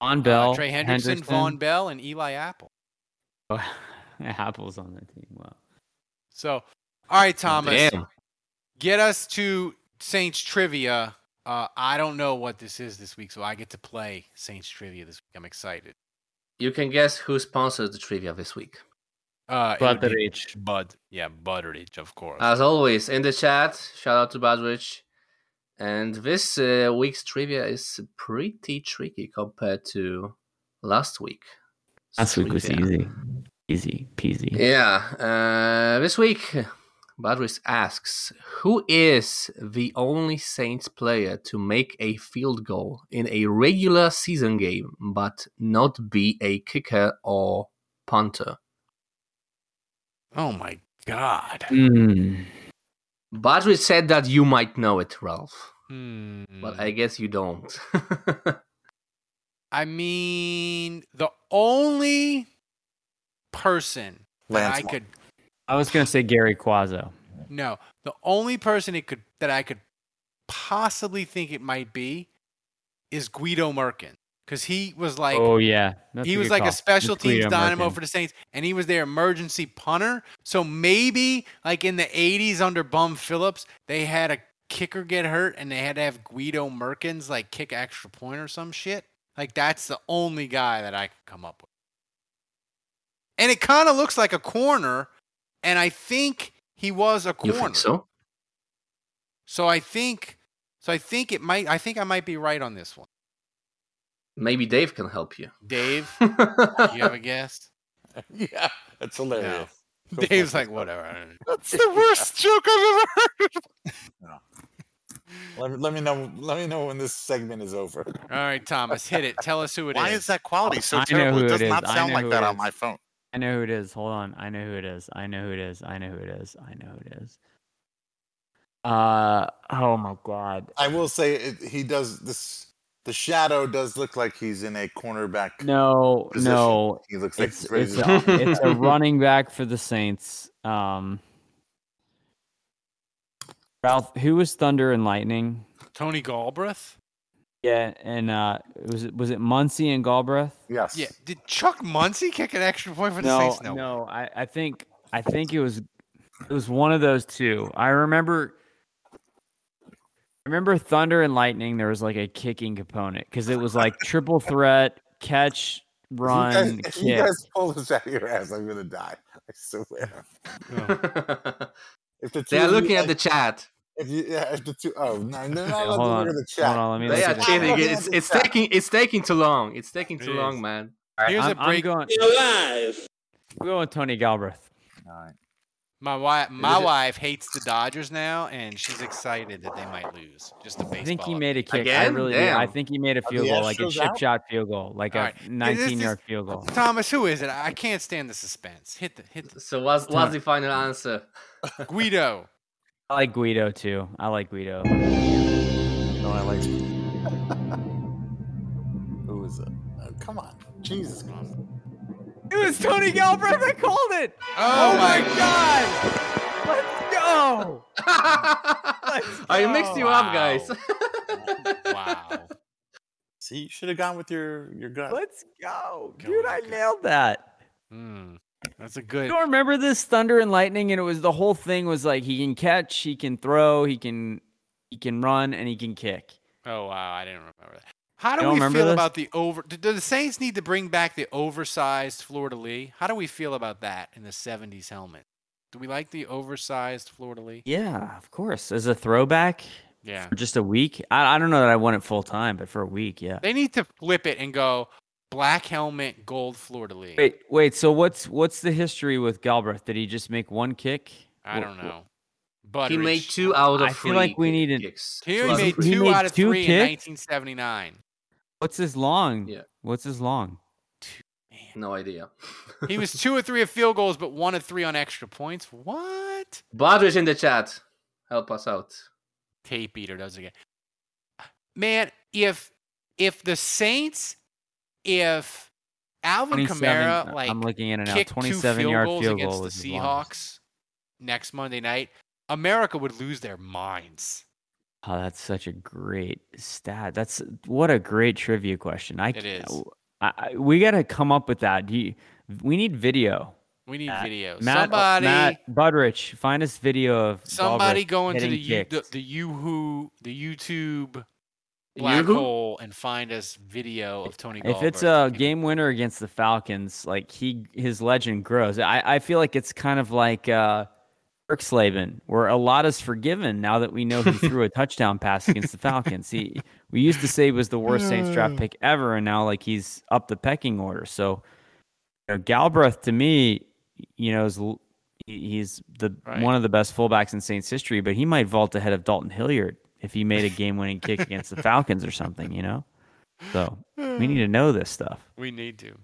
On Bell. Uh, Trey Hendrickson, Vonn Bell, and Eli Apple. Oh, Apple's on the team. Wow. So, all right, Thomas, Damn. get us to Saints trivia. Uh, I don't know what this is this week, so I get to play Saints trivia this week. I'm excited. You can guess who sponsors the trivia this week. Uh, it would be Butteridge. Bud, yeah, Butteridge, of course. As always, in the chat, shout out to Badrich. And this uh, week's trivia is pretty tricky compared to last week. Last week was easy. Easy peasy. Yeah. Uh, this week, Badris asks Who is the only Saints player to make a field goal in a regular season game but not be a kicker or punter? oh my God. Mm. Badris said that you might know it, Ralph. Hmm. But I guess you don't. I mean, the only person that I Moore. could I was gonna say Gary Quazzo. no, the only person it could that I could possibly think it might be is Guido Merkin because he was like oh yeah, That's he was like call. a special It's teams Guido dynamo Merkin. for the Saints, and he was their emergency punter. So maybe like in the '80s under Bum Phillips, they had a kicker get hurt, and they had to have Guido Merkens like kick extra point or some shit. Like that's the only guy that I could come up with. And it kind of looks like a corner, and I think he was a corner. you corner. think so? So I think, so I think it might. I think I might be right on this one. Maybe Dave can help you. Dave, you have a guess? yeah, that's hilarious. Dave's like, whatever. I don't know. That's the worst joke I've ever heard. Let me, let me know. Let me know when this segment is over. All right, Thomas, hit it. Tell us who it is. Why is that quality so I terrible? It does it is. not I sound like who that on my phone. I know who it is. Hold on. I know who it is. I know who it is. I know who it is. I know who it is. Uh oh my god. I will say it, he does this. The shadow does look like he's in a cornerback. No, position. no. He looks like it's, it's, a, it's a running back for the Saints. Um Ralph, who was Thunder and Lightning? Tony Galbreath? Yeah, and uh was it was it Muncie and Galbreath? Yes. Yeah. Did Chuck Muncie kick an extra point for the no, Saints? No. no. I, I think I think it was it was one of those two. I remember I remember Thunder and Lightning. There was like a kicking component because it was like triple threat, catch, run, If you, guys, if kick. you guys pull this out of your ass, I'm gonna die. I swear. If the they are of you, looking at like, the chat. If you, yeah, if the two, oh no, no, Yeah, no, hold on. the chat. Hold on, let me They look are at the cheating. It's, it's taking it's taking too long. It's taking too long, is. man. Here's I'm, a I'm break. going. Alive. I'm going Tony Galbreath. All right. My wife, my wife hates the Dodgers now, and she's excited that they might lose. Just a baseball. I think he made a kick. I really do. I think he made a field goal, like a chip out? shot field goal, like All a right. 19-yard field goal. Thomas, who is it? I can't stand the suspense. Hit the hit the So what's what's the final answer? Guido. I like Guido too. I like Guido. No, I like. Who is it? Oh, come on, Jesus Christ! It was Tony Galbreath. I called it. Oh, my God. Let's go. I mixed you up, guys. Wow. See, you should have gone with your your gut. Let's go, Go dude! on, I go. nailed that. Hmm. That's a good. You don't remember this Thunder and Lightning, and it was the whole thing was like he can catch, he can throw, he can he can run, and he can kick. Oh wow, I didn't remember that. How do we feel this? about the over? Do, do the Saints need to bring back the oversized Fleur de Lis? How do we feel about that in the '70s helmet? Do we like the oversized Fleur de Lis? Yeah, of course. As a throwback, Yeah. For just a week. I, I don't know that I want it full time, but for a week, yeah. They need to flip it and go black helmet, gold Fleur de Lis. Wait, wait. So what's what's the history with Galbreath? Did he just make one kick? I don't wh- know. He made two out of I feel like we need an- kicks. He Two only out of made three. He two made out of two three in 1979. What's his long? Yeah. What's his long? No idea. He was two or three of field goals, but one of three on extra points. What? Badrich in the chat. Help us out. Tape eater does it again. Man, if if the Saints, if Alvin 27 Kamara uh, like I'm looking at it now. kicked two 27 field yard goals field goal against the. Seahawks next Monday night, America would lose their minds. Oh, that's such a great stat. That's what a great trivia question. I, It is. I, I- we got to come up with that. Do you, we need video. We need Matt- video. Matt, uh, somebody, Matt Budrich, find us video of somebody Galbreath go into the the, the the YouTube black Yoo-hoo? hole and find us video of Tony. If it's a game winner against the Falcons, like he his legend grows. I, I feel like it's kind of like uh where a lot is forgiven now that we know he threw a touchdown pass against the Falcons. He we used to say he was the worst Saints draft pick ever, and now like he's up the pecking order. So you know, Galbreath to me, you know, is he's the Right. one of the best fullbacks in Saints history, but he might vault ahead of Dalton Hilliard if he made a game winning kick against the Falcons or something, you know? So we need to know this stuff. We need to.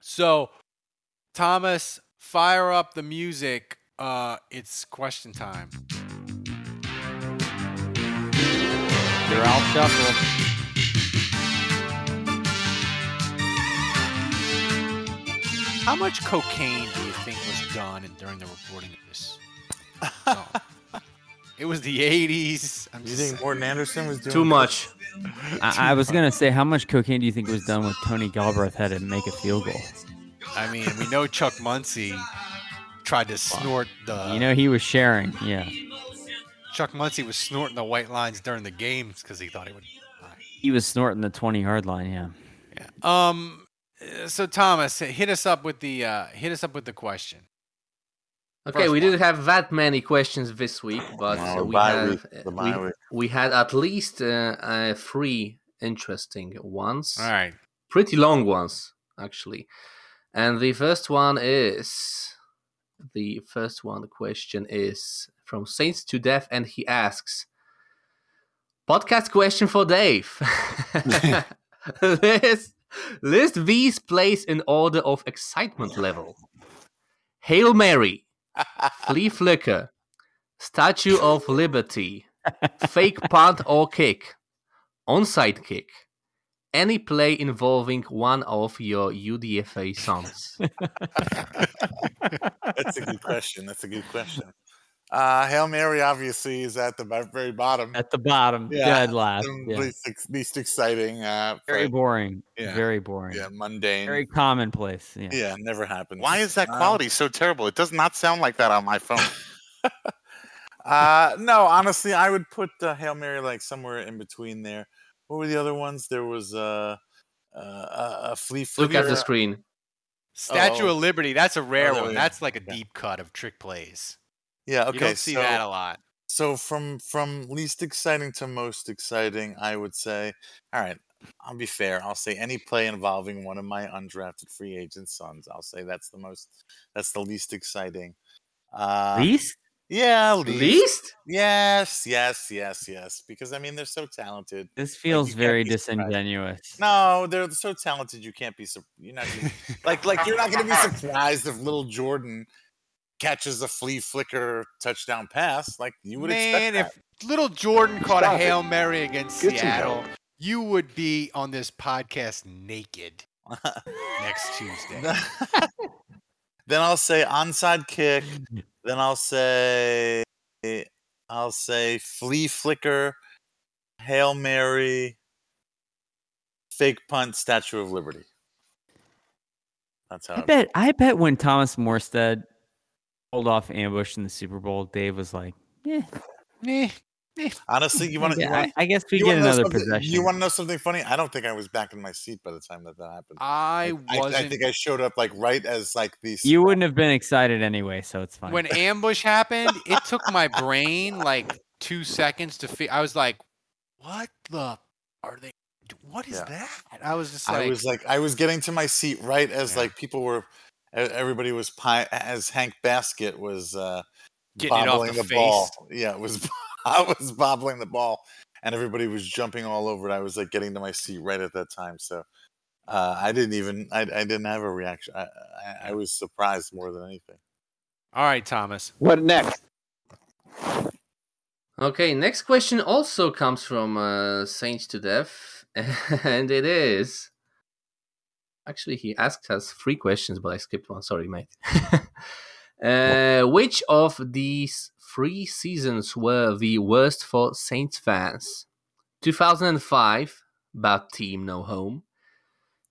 So, Thomas, fire up the music. Uh, it's question time. You're out shuffled. How much cocaine do you think was done during the recording of this? song? it was the '80s. I'm You just think Morten Andersen was doing Too much. I, I was gonna say, how much cocaine do you think was done with Tony Galbreath had to make a field goal? I mean, we know Chuck Muncie tried to snort the. You know, he was sharing. Yeah, Chuck Muncie was snorting the white lines during the games because he thought he would. he was snorting the twenty yard line. Yeah. Yeah. Um. So Thomas, hit us up with the uh, hit us up with the question. Okay, First we one. didn't have that many questions this week, but No, we, bye have, week, we, we had at least uh, uh, three interesting ones. All right. Pretty long ones, actually. And the first one is the first one question is from Saints to Death, and he asks Podcast question for Dave. list, list these plays in order of excitement level. Hail Mary, Flea Flicker, Statue of Liberty, Fake Punt or Kick, Onside Kick, any play involving one of your UDFA sons. That's a good question. That's a good question. Uh, Hail Mary obviously is at the very bottom. At the bottom, dead last. Yeah. Least, least exciting. Uh, Very but- boring. Yeah. Very boring. Yeah, mundane. Very commonplace. Yeah. Yeah, never happens. Why is that Um, quality so terrible? It does not sound like that on my phone. Uh, no, honestly, I would put uh, Hail Mary like somewhere in between there. What were the other ones? There was uh, uh, a, a flea Look at the screen. Statue Oh. of Liberty. That's a rare there one. we go. That's like a deep cut of trick plays. Yeah, okay. You don't see so, that a lot. So from from least exciting to most exciting, I would say. All right, I'll be fair. I'll say any play involving one of my undrafted free agent sons. I'll say that's the most. That's the least exciting. Uh, Least? Yeah, least. Least? Yes, yes, yes, yes. Because I mean, they're so talented. This feels can't very be surprised. disingenuous. No, they're so talented. You can't be. sur- You're not gonna- like like you're not going to be surprised if little Jordan catches a flea flicker touchdown pass. Like you would Man, expect. if little Jordan caught a it. Hail Mary against Get Seattle, you would be on this podcast naked next Tuesday. Then I'll say onside kick. Then I'll say I'll say flea flicker, hail mary, fake punt, Statue of Liberty. That's how I bet. I bet when Thomas Morstead pulled off ambush in the Super Bowl, Dave was like, "Yeah, eh, Honestly, you want to? Yeah, I- I guess we get know another something- possession. You want to know something funny? I don't think I was back in my seat by the time that that happened. I I, I wasn't. think I showed up like right as like the you wouldn't have been excited anyway, so it's fine." when ambush happened, it took my brain like two seconds to. Fi- I was like, "What the are they? What is Yeah. that?" I was just like, I was like, I was getting to my seat right as like people were, everybody was pi- as Hank Baskett was uh, Getting it off bobbling the the, ball. Yeah, it was. I was bobbling the ball, and everybody was jumping all over it. I was like getting to my seat right at that time. So uh, I didn't even. I, I didn't have a reaction. I, I, I was surprised more than anything. "All right, Thomas. What next? Okay, next question also comes from uh, Saints to Death, and it is. Actually, he asked us three questions, but I skipped one. Sorry, mate. uh, which of these three seasons were the worst for Saints fans? 2005, bad team, no home.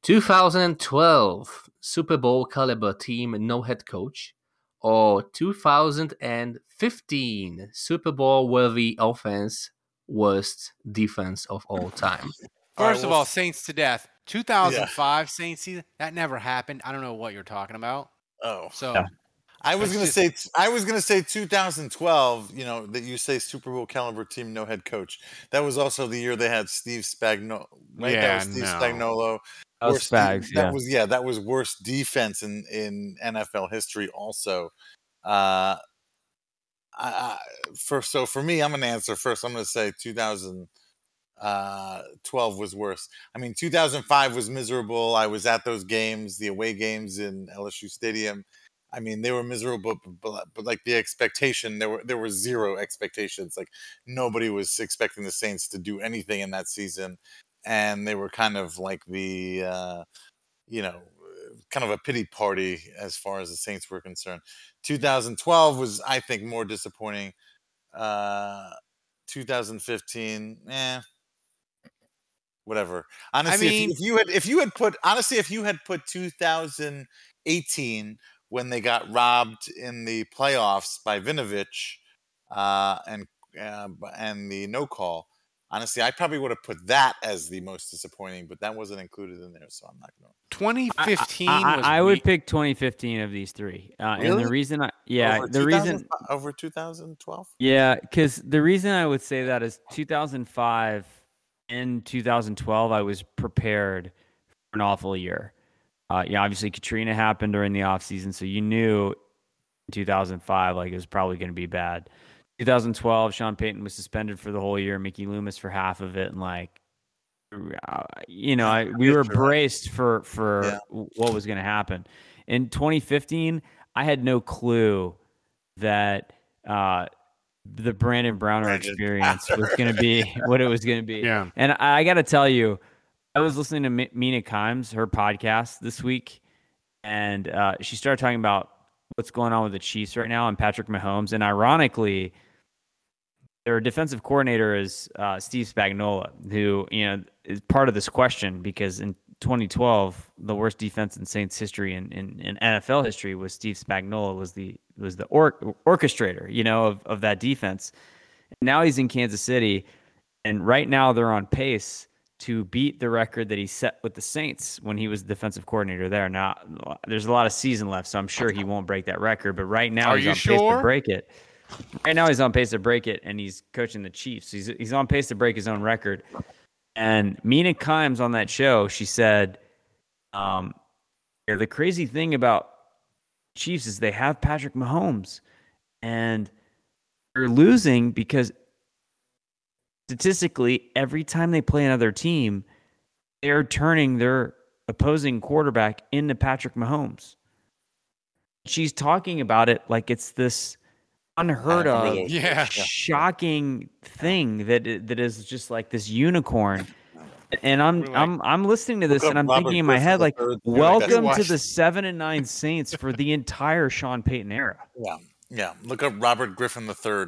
2012, Super Bowl caliber team, no head coach. Or 2015, Super Bowl worthy offense, worst defense of all time. First of all, Saints to death. 2005 Saints season. That never happened. I don't know what you're talking about. Oh, so I was gonna just- say I was gonna say 2012. You know that you say Super Bowl caliber team, no head coach. That was also the year they had Steve Spagnuolo. Right, Yeah, that was Steve no. Spagnuolo. That was Worst de- Spags, That yeah. was yeah. That was worst defense in in NFL history. Also, uh, I, I, for so for me, I'm gonna answer first. I'm gonna say 2000. Uh, 12 was worse. I mean, 2005 was miserable. I was at those games, the away games in LSU Stadium. I mean, they were miserable, but, but, but like the expectation, there were there were zero expectations. Like nobody was expecting the Saints to do anything in that season, and they were kind of like the, uh, you know, kind of a pity party as far as the Saints were concerned. 2012 was, I think, more disappointing. Uh, 2015, eh, whatever. Honestly, mean- if, you, if you had if you had put honestly, if you had put 2018 when they got robbed in the playoffs by Vinovich uh, and uh, and the no call, honestly, I probably would have put that as the most disappointing, but that wasn't included in there, so I'm not going. to 2015 I, was I would pick 2015 of these three. Uh, And the reason I, yeah, over the reason, over 2012. yeah, because the reason I would say that is 2005 and 2012, I was prepared for an awful year. Uh, yeah, obviously Katrina happened during the offseason, so you knew in 2005 like it was probably going to be bad. 2012, Sean Payton was suspended for the whole year, Mickey Loomis for half of it, and like, uh, you know, I, we were braced for for Yeah. what was going to happen. In 2015, I had no clue that uh, the Brandon Browner Brandon experience was going to be what it was going to be. Yeah. And I, I got to tell you, I was listening to Mi- Mina Kimes, her podcast this week, and uh, she started talking about what's going on with the Chiefs right now and Patrick Mahomes. And ironically, their defensive coordinator is uh, Steve Spagnuolo, who you know is part of this question because in 2012, the worst defense in Saints history and in, in, NFL history was Steve Spagnuolo was the was the or, orchestrator, you know, of, of that defense. And Now he's in Kansas City, and right now they're on pace to beat the record that he set with the Saints when he was defensive coordinator there. Now, there's a lot of season left, so I'm sure he won't break that record. But right now, Are he's you on pace sure? to break it. Right now, he's on pace to break it, and he's coaching the Chiefs. He's he's on pace to break his own record. And Mina Kimes on that show, she said, um, the crazy thing about Chiefs is they have Patrick Mahomes, and they're losing because statistically, every time they play another team, they're turning their opposing quarterback into Patrick Mahomes. She's talking about it like it's this unheard of, of. Yeah. shocking thing that that is just like this unicorn. And I'm like- I'm I'm listening to this and I'm Robert thinking in my head like, welcome to the seven and nine Saints for the entire Sean Payton era. Yeah, yeah. Look up Robert Griffin III.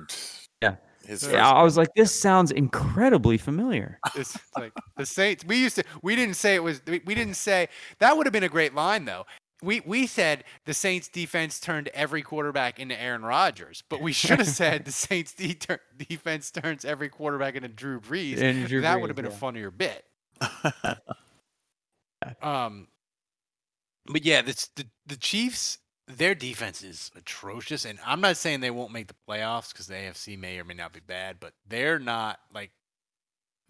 Yeah. His Yeah, I was like, this sounds incredibly familiar. It's like the Saints. We used to. We didn't say it was. We we didn't say that would have been a great line though. We we said the Saints defense turned every quarterback into Aaron Rodgers, but we should have said the Saints de- tur- defense turns every quarterback into Drew Brees. Into Drew that Brees, would have been a funnier bit. um, but yeah, this, the the Chiefs. their defense is atrocious, and I'm not saying they won't make the playoffs because the AFC may or may not be bad, but they're not like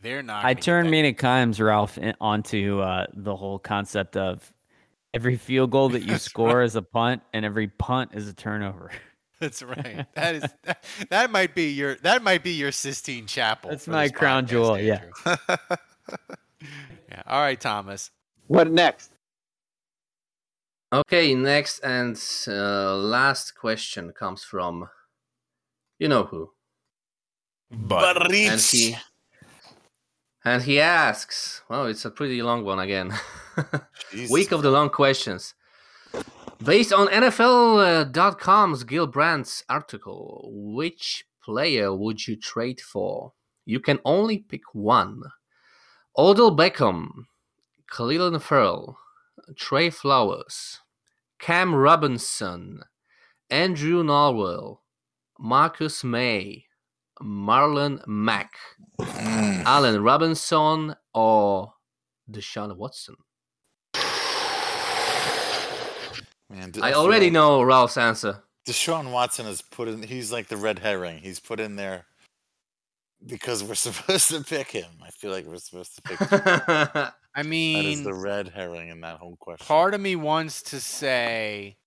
they're not. I turned many times, Ralph, onto uh, the whole concept of every field goal that you That's score is a punt, and every punt is a turnover. That's right. That is that, that might be your that might be your Sistine Chapel. That's my crown podcast, jewel. Yeah. Andrew. yeah. All right, Thomas. What next? Okay, next and uh, last question comes from you know who. But And he and he asks, well, it's a pretty long one again. Week of the long questions. Based on NFL.com's Gil Brandt's article, which player would you trade for? You can only pick one. Odell Beckham, Cleveland Ferrell, Trey Flowers, Cam Robinson, Andrew Norwell, Marcus Maye, Marlon Mack, mm. Allen Robinson, or Deshaun Watson? Man, I already know Ralph's answer. Deshaun Watson is put in. He's like the red herring. He's put in there because we're supposed to pick him. I feel like we're supposed to pick. him. I mean, that is the red herring in that whole question. part of me wants to say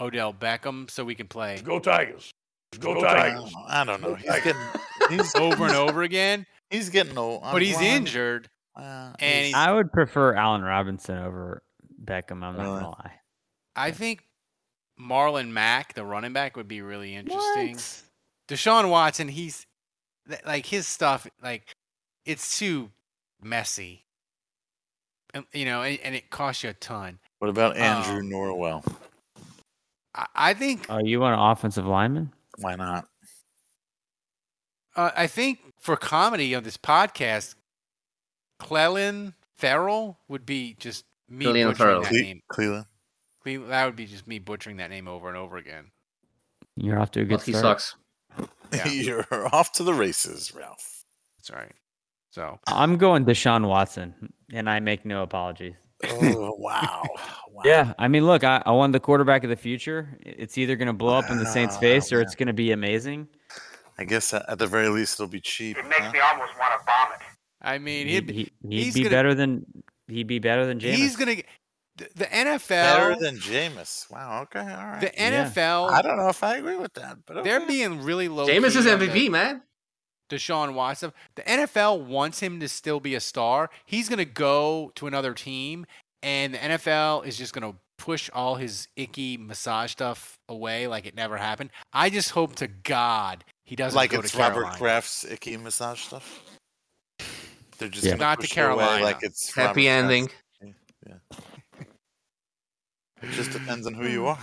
Odell Beckham so we can play Go Tigers. Go I Tigers. don't know. I don't know. He's getting. He's over and over again, He's getting old. but he's injured, Uh, and he's, I would prefer Allen Robinson over Beckham. I'm not gonna lie. I think Marlon Mack, the running back, would be really interesting. Deshaun Watson, he's like his stuff, like it's too messy, and, you know, and, and it costs you a ton. What about Andrew Um, Norwell? I, I think, Oh, you want an offensive lineman? Why not? uh, I think for comedy on this podcast, Clellan Ferrell would be just me Clellan butchering Ferrell. that Cle- name. Cleveland. Cle- That would be just me butchering that name over and over again. You're off to a good But he sucks. Yeah. You're off to the races, Ralph. That's right. So I'm going Deshaun Watson, and I make no apologies. Oh wow! wow. Yeah, I mean, look, I, I want the quarterback of the future. It's either going to blow up in the Saints' ah, face or it's going to be amazing. I guess at at the very least it'll be cheap. It makes huh? me almost want to vomit. I mean, He'd, he'd, he, he's would be gonna- better than he'd be better than Jameis. he's gonna get the, the NFL. Better than Jameis. Wow. Okay. All right. the Yeah. NFL. I don't know if I agree with that, but okay. They're being really low. Jameis is MVP, man. Deshaun Watson. The NFL wants him to still be a star. He's gonna go to another team, and the NFL is just gonna push all his icky massage stuff away like it never happened. I just hope to God he doesn't like go it's to Robert Carolina. Kraft's icky massage stuff. They're just Yeah. Not to push Carolina. Like it's Happy Robert Kraft's- ending. Yeah. It just depends on who you hmm. are.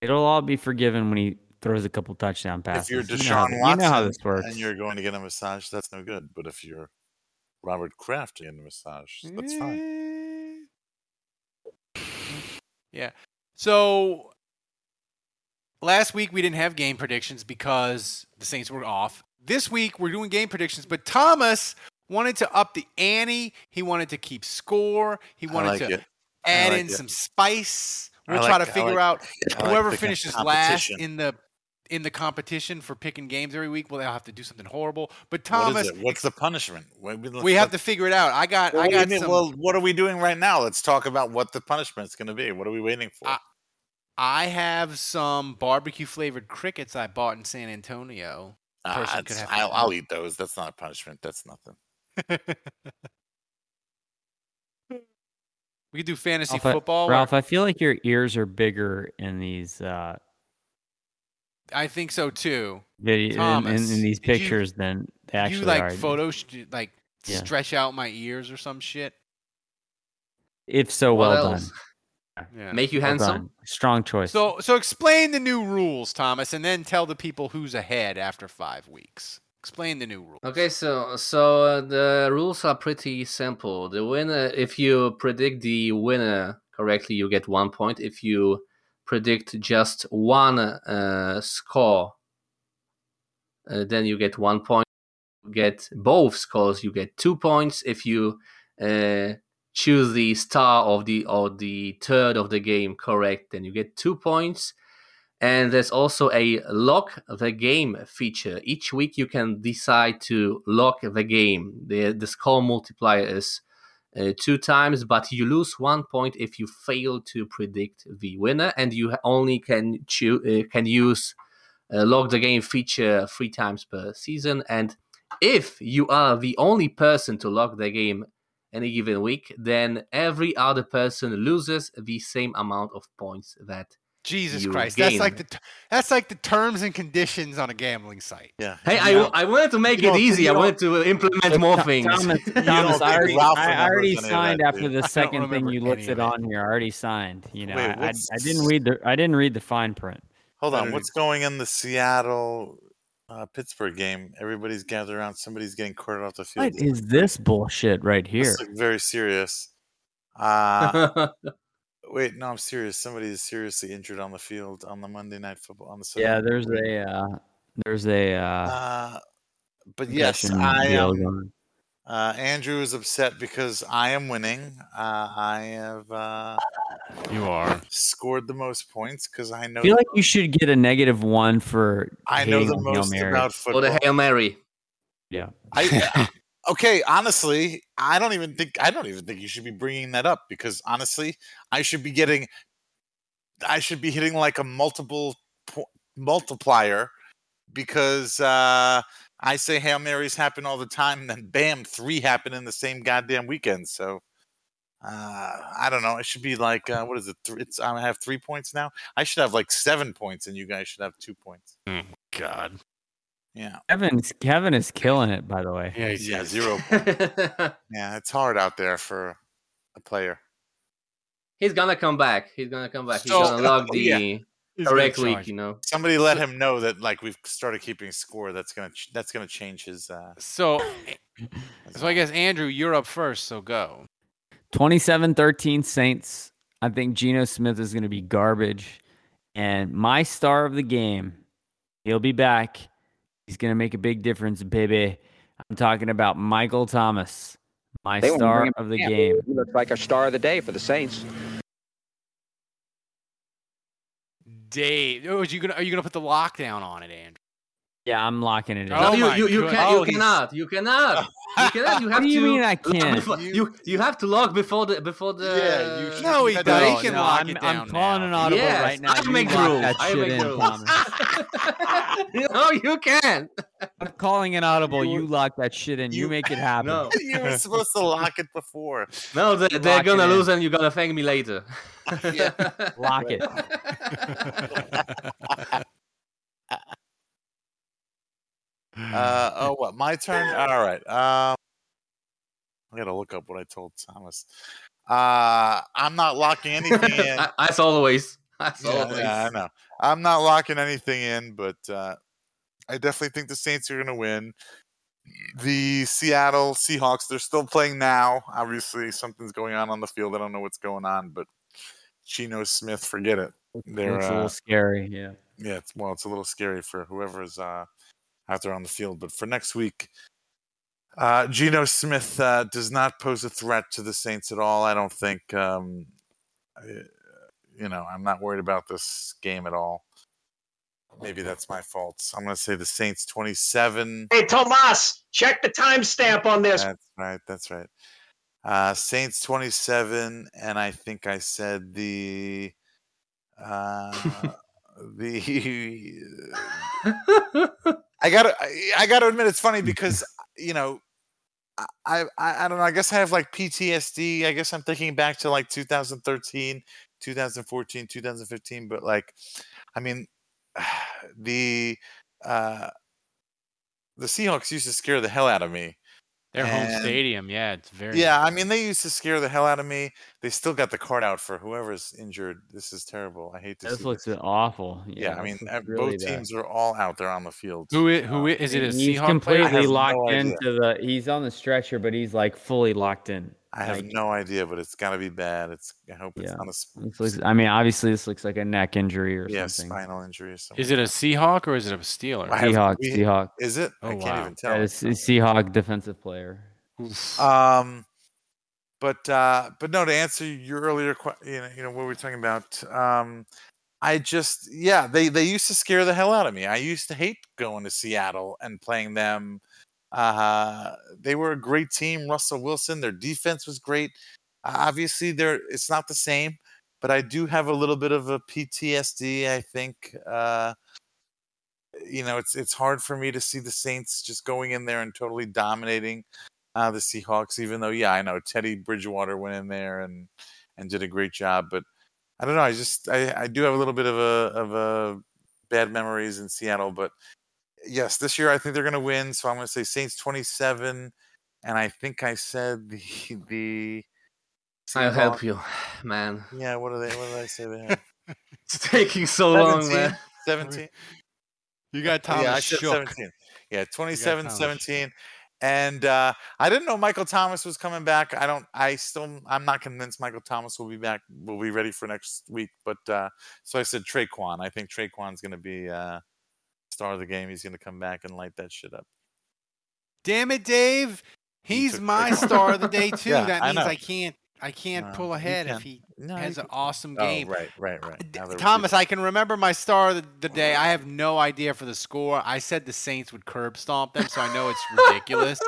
It'll all be forgiven when he throws a couple touchdown passes. If you're You know how- you know how this works. and you're going to get a massage, that's no good. But if you're Robert Kraft getting a massage, that's fine. Eh. Yeah. So last week we didn't have game predictions because the Saints were off. This week we're doing game predictions, but Thomas wanted to up the ante. He wanted to keep score. He wanted like to it. Add like in it. some spice. We'll like- try to figure like- out I like whoever finishes last in the in the competition for picking games every week. Well, they'll have to do something horrible. But Thomas, is it? What's the punishment? What- we have to figure it out. I got Well, I what got some. Well, what are we doing right now? Let's talk about what the punishment's going to be. What are we waiting for? I- I have some barbecue flavored crickets I bought in San Antonio. Person could it's- have to I'll, I'll eat those. That's not a punishment. That's nothing. We could do fantasy Ralph, I- football. where- Ralph, I feel like your ears are bigger in these uh, I think so too. video, in, in, Thomas, in these did you- pictures than they actually you like are. photo like Yeah. stretch out my ears or some shit. If so, What well else? done. Yeah. Make you Well handsome? done. Strong choice. So so explain the new rules, Thomas, and then tell the people who's ahead after five weeks. Explain the new rules. Okay, so so uh, the rules are pretty simple. The winner, if you predict the winner correctly, you get one point. If you predict just one uh, score, uh, then you get one point. Get both scores, you get two points. If you uh, choose the star of the or the third of the game correct, then you get two points. And there's also a lock the game feature. Each week you can decide to lock the game. The the score multiplier is uh, two times, but you lose one point if you fail to predict the winner, and you only can choose uh, can use uh, log the game feature three times per season. And if you are the only person to log the game any given week, then every other person loses the same amount of points that Jesus you Christ, gain. that's like the that's like the terms and conditions on a gambling site. Yeah. Hey, I, I wanted to make You it easy. I wanted to implement more Th- things. Thomas, Thomas I already, I already any that, signed after you? the second thing you any listed it. on here. I already signed. You know, Wait, I, I, didn't read the I didn't read the fine print. Hold on. What's going in the Seattle uh, Pittsburgh game? Everybody's gathered around. Somebody's getting carted off the field. What is this bullshit right here? This looks very serious. Uh, wait, no, I'm serious. Somebody is seriously injured on the field on the Monday night football on the Sunday Yeah, there's a uh, there's a uh, Uh, but yes, I am. going. Uh, Andrew is upset because I am winning. Uh, I have uh, You are. scored the most points because I know I feel like you should get a negative one for I know the most Mary. about or football. the Hail Mary. Yeah, I okay, honestly, I don't even think I don't even think you should be bringing that up because honestly, I should be getting, I should be hitting like a multiple po- multiplier because uh, I say hail marys happen all the time, and then bam, three happen in the same goddamn weekend. So. Uh, I don't know. It should be like uh, what is it? It's I have three points now. I should have like seven points, and you guys should have two points. Oh, God. Yeah, Kevin's Kevin is killing it. By the way, Yeah, he's, yeah, zero. yeah, it's hard out there for a player. He's gonna come back. He's gonna come back. He's gonna log oh, the yeah. Correct week. You know. Somebody let him know that like we've started keeping score. That's gonna ch- that's gonna change his. Uh, So, so I guess Andrew, you're up first. So go. 27-13 Saints. I think Geno Smith is going to be garbage, and my star of the game, he'll be back. He's going to make a big difference, baby. I'm talking about Michael Thomas, my They star of the back. game. He looks like a star of the day for the Saints. Dave, oh, you gonna are you gonna put the lockdown on it, Andrew? Yeah, I'm locking it in. Oh you my you, you, can, Oh, you he's- cannot. You cannot. You cannot. You have What do you to. mean I can't? before- you you have to log before the before the. Yeah, you should- No, he does. No, He can no, lock I'm, it I'm down calling now. an audible Yes, right now. I You make the lock rules. that I shit make in, the rules. Thomas. no, you can't. I'm calling an audible. You- You lock that shit in. You, you- make it happen. No, you were supposed to lock it before. no, they, they're Lock it gonna in. lose, and you're gonna thank me later. Lock it. Uh, oh, what? My turn. All right. Um, I gotta look up what I told Thomas. Uh, I'm not locking anything in. As always. As yeah, always. yeah, I know. I'm not locking anything in, but uh, I definitely think the Saints are going to win. The Seattle Seahawks, they're still playing now. Obviously, something's going on on the field. I don't know what's going on, but Geno Smith, forget it. They're, It's a uh, little scary. Yeah. yeah, it's well, it's a little scary for whoever's uh, out there on the field. But for next week, uh, Geno Smith uh, does not pose a threat to the Saints at all. I don't think. Um, I- you know, I'm not worried about this game at all. Maybe that's my fault. I'm going to say the Saints 27. Hey, Thomas, check the timestamp on this. That's right. That's right. Uh, Saints 27, and I think I said the uh, the. I gotta, I, gotta admit, it's funny because you know, I, I, I don't know. I guess I have like PTSD. I guess I'm thinking back to like 2013, 2014, 2015. But like, I mean, the uh, the Seahawks used to scare the hell out of me. Their home stadium, yeah, it's very. Yeah, I mean, they used to scare the hell out of me. They still got the card out for whoever's injured. This is terrible. I hate to This looks this. awful. Yeah, I mean, really both bad. teams are all out there on the field. Who is, who Um, is it? A he's Seahawk completely no locked idea. into the. He's on the stretcher, but he's like fully locked in. I have Like, no idea, but it's got to be bad. It's. I hope it's Yeah. not a sp- looks, I mean, obviously, this looks like a neck injury or yeah something. spinal injury or something. Is it a Seahawk or is it a Steeler? I have- Seahawk, we- Seahawk. Is it? Oh, I can't wow. even tell. Yeah, it's, it's Seahawk defensive player. Um, But uh, but no, to answer your earlier question, you know, you know what we were talking about. Um, I just yeah, they they used to scare the hell out of me. I used to hate going to Seattle and playing them. Uh, they were a great team. Russell Wilson, their defense was great. Obviously, they're it's not the same, but I do have a little bit of a PTSD. I think uh, you know it's it's hard for me to see the Saints just going in there and totally dominating uh, the Seahawks. Even though, yeah, I know Teddy Bridgewater went in there and and did a great job, but I don't know. I just I, I do have a little bit of a of a bad memories in Seattle, but yes, this year I think they're going to win. So I'm going to say Saints 27, and I think I said the the. I'll help you, man. Yeah, what are they? What did I say there? it's taking so long, man. 17. You got Thomas yeah, I said shook. 17. Yeah, 27, 17. And uh, I didn't know Michael Thomas was coming back. I don't. I still. I'm not convinced Michael Thomas will be back. Will be ready for next week. But uh, so I said Tre'Quan. I think Tre'Quan's going to be uh, star of the game. He's going to come back and light that shit up. Damn it, Dave. He's took my Tre'Quan. star of the day too. Yeah, that means know. I, can't. I can't No, pull you ahead if he No, has you an awesome Oh, game. right, right, right. Now Thomas, I can remember my star of the, the day. I have no idea for the score. I said the Saints would curb stomp them, so I know it's ridiculous.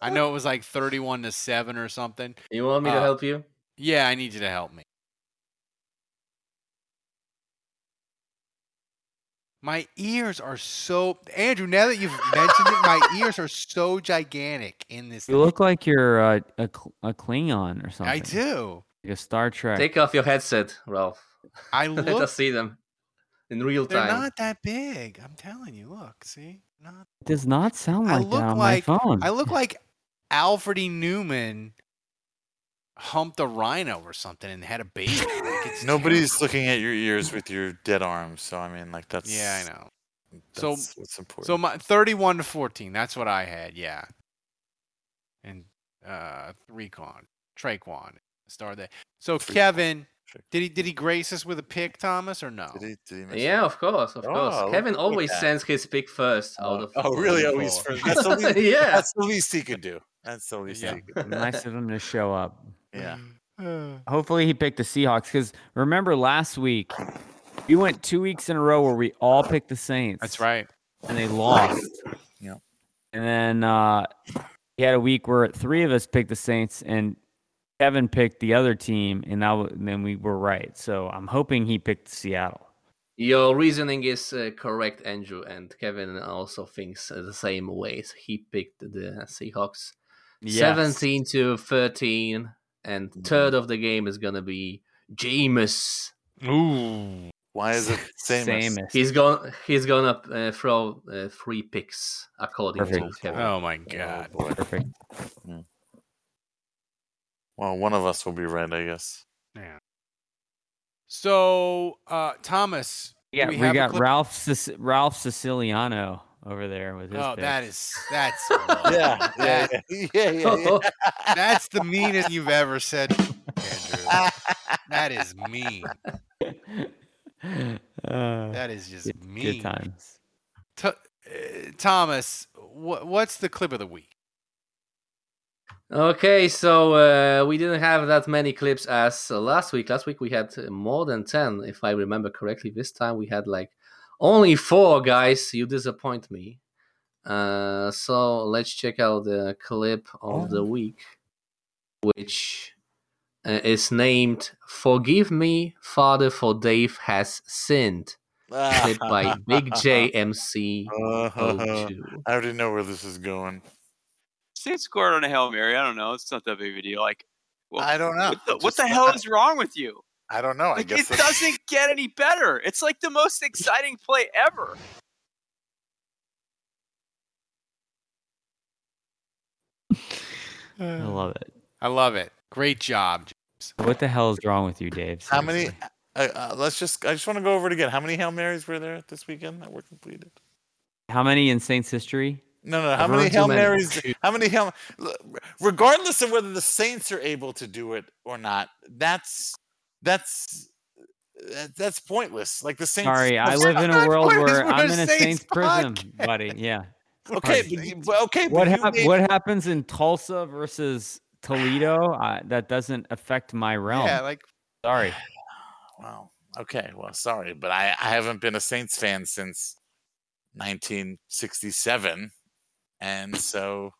I know it was like 31 to 7 or something. You want me to Uh, help you? Yeah, I need you to help me. My ears are so Andrew. Now that you've mentioned it, my ears are so gigantic in this. You look like you're uh, a a Klingon or something. I do. Like a Star Trek. Take off your headset, Ralph. I Let look. us see them in real time. They're time. not that big. I'm telling you. Look, see, not. It does not sound I like look that on like my phone. I look like Alfred E. Neuman humped a rhino or something and had a baby. Like, it's Nobody's looking at your ears with your dead arms. So I mean, like that's Yeah, I know. That's so what's important. So my 31 to 14. That's what I had. Yeah. And uh Recon, Tre'Quan, star day. So Kevin, did he did he grace us with a pick, Thomas, or no? Did he, did he Yeah, of course, of Oh, course. Kevin always that. sends his pick first out of. Oh, really? out of Always four. for that's the least, yeah. That's the least he could do. That's the least Yeah. he could do. nice of him to show up. Yeah. Hopefully he picked the Seahawks because remember last week we went two weeks in a row where we all picked the Saints. That's right. And they lost. Yeah. And then uh, he had a week where three of us picked the Saints and Kevin picked the other team, and, that and then we were right. So I'm hoping he picked Seattle. Your reasoning is uh, correct, Andrew, and Kevin also thinks uh, the same way. So He picked the Seahawks, Yes. seventeen to thirteen, and third of the game is gonna be Jameis. Ooh. Why is it same? Samus. He's going. He's gonna uh, throw uh, three picks according to Perfect. Kevin. Oh my god. boy. Perfect. Well, one of us will be right, I guess. Yeah. So uh Thomas, Yeah, we, we, got? Ralph Ralph Siciliano over there with his. Oh, that picks. is that's Yeah, yeah, that- yeah, yeah, yeah, yeah. that's the meanest you've ever said, Andrew. that is mean. Uh, That is just good, mean. good times. T- uh, Thomas, wh- what's the clip of the week? Okay, so uh, we didn't have that many clips as uh, last week. Last week we had uh, more than 10, if I remember correctly. This time we had like only four, guys. You disappoint me. Uh, so let's check out the clip of the week, which uh, is named Forgive Me, Father, for Dave Has Sinned. Clip by Big J MC. Uh, I already know where this is going. Saints scored on a hail mary. I don't know. It's not that big of a deal. Like, well, I don't know. What the, what the hell not- is wrong with you? I don't know. I Like, guess it that's- doesn't get any better. It's like the most exciting play ever. I love it. I love it. Great job. James. What the hell is wrong with you, Dave? How many? Seriously. Uh, uh, let's just. I just want to go over it again. How many hail marys were there this weekend that were completed? How many in Saints history? No, no. How I've many heard too hail many. marys? How many hail? Regardless of whether the Saints are able to do it or not, that's that's that's pointless. Like the Saints. Sorry, I live in a world where I'm in a Saints Saints podcast. buddy. Yeah. Okay, but, but okay. What but hap- made- What happens in Tulsa versus Toledo, uh, that doesn't affect my realm. Yeah, like sorry. Well, okay. Well, sorry, but I, I haven't been a Saints fan since 1967, and so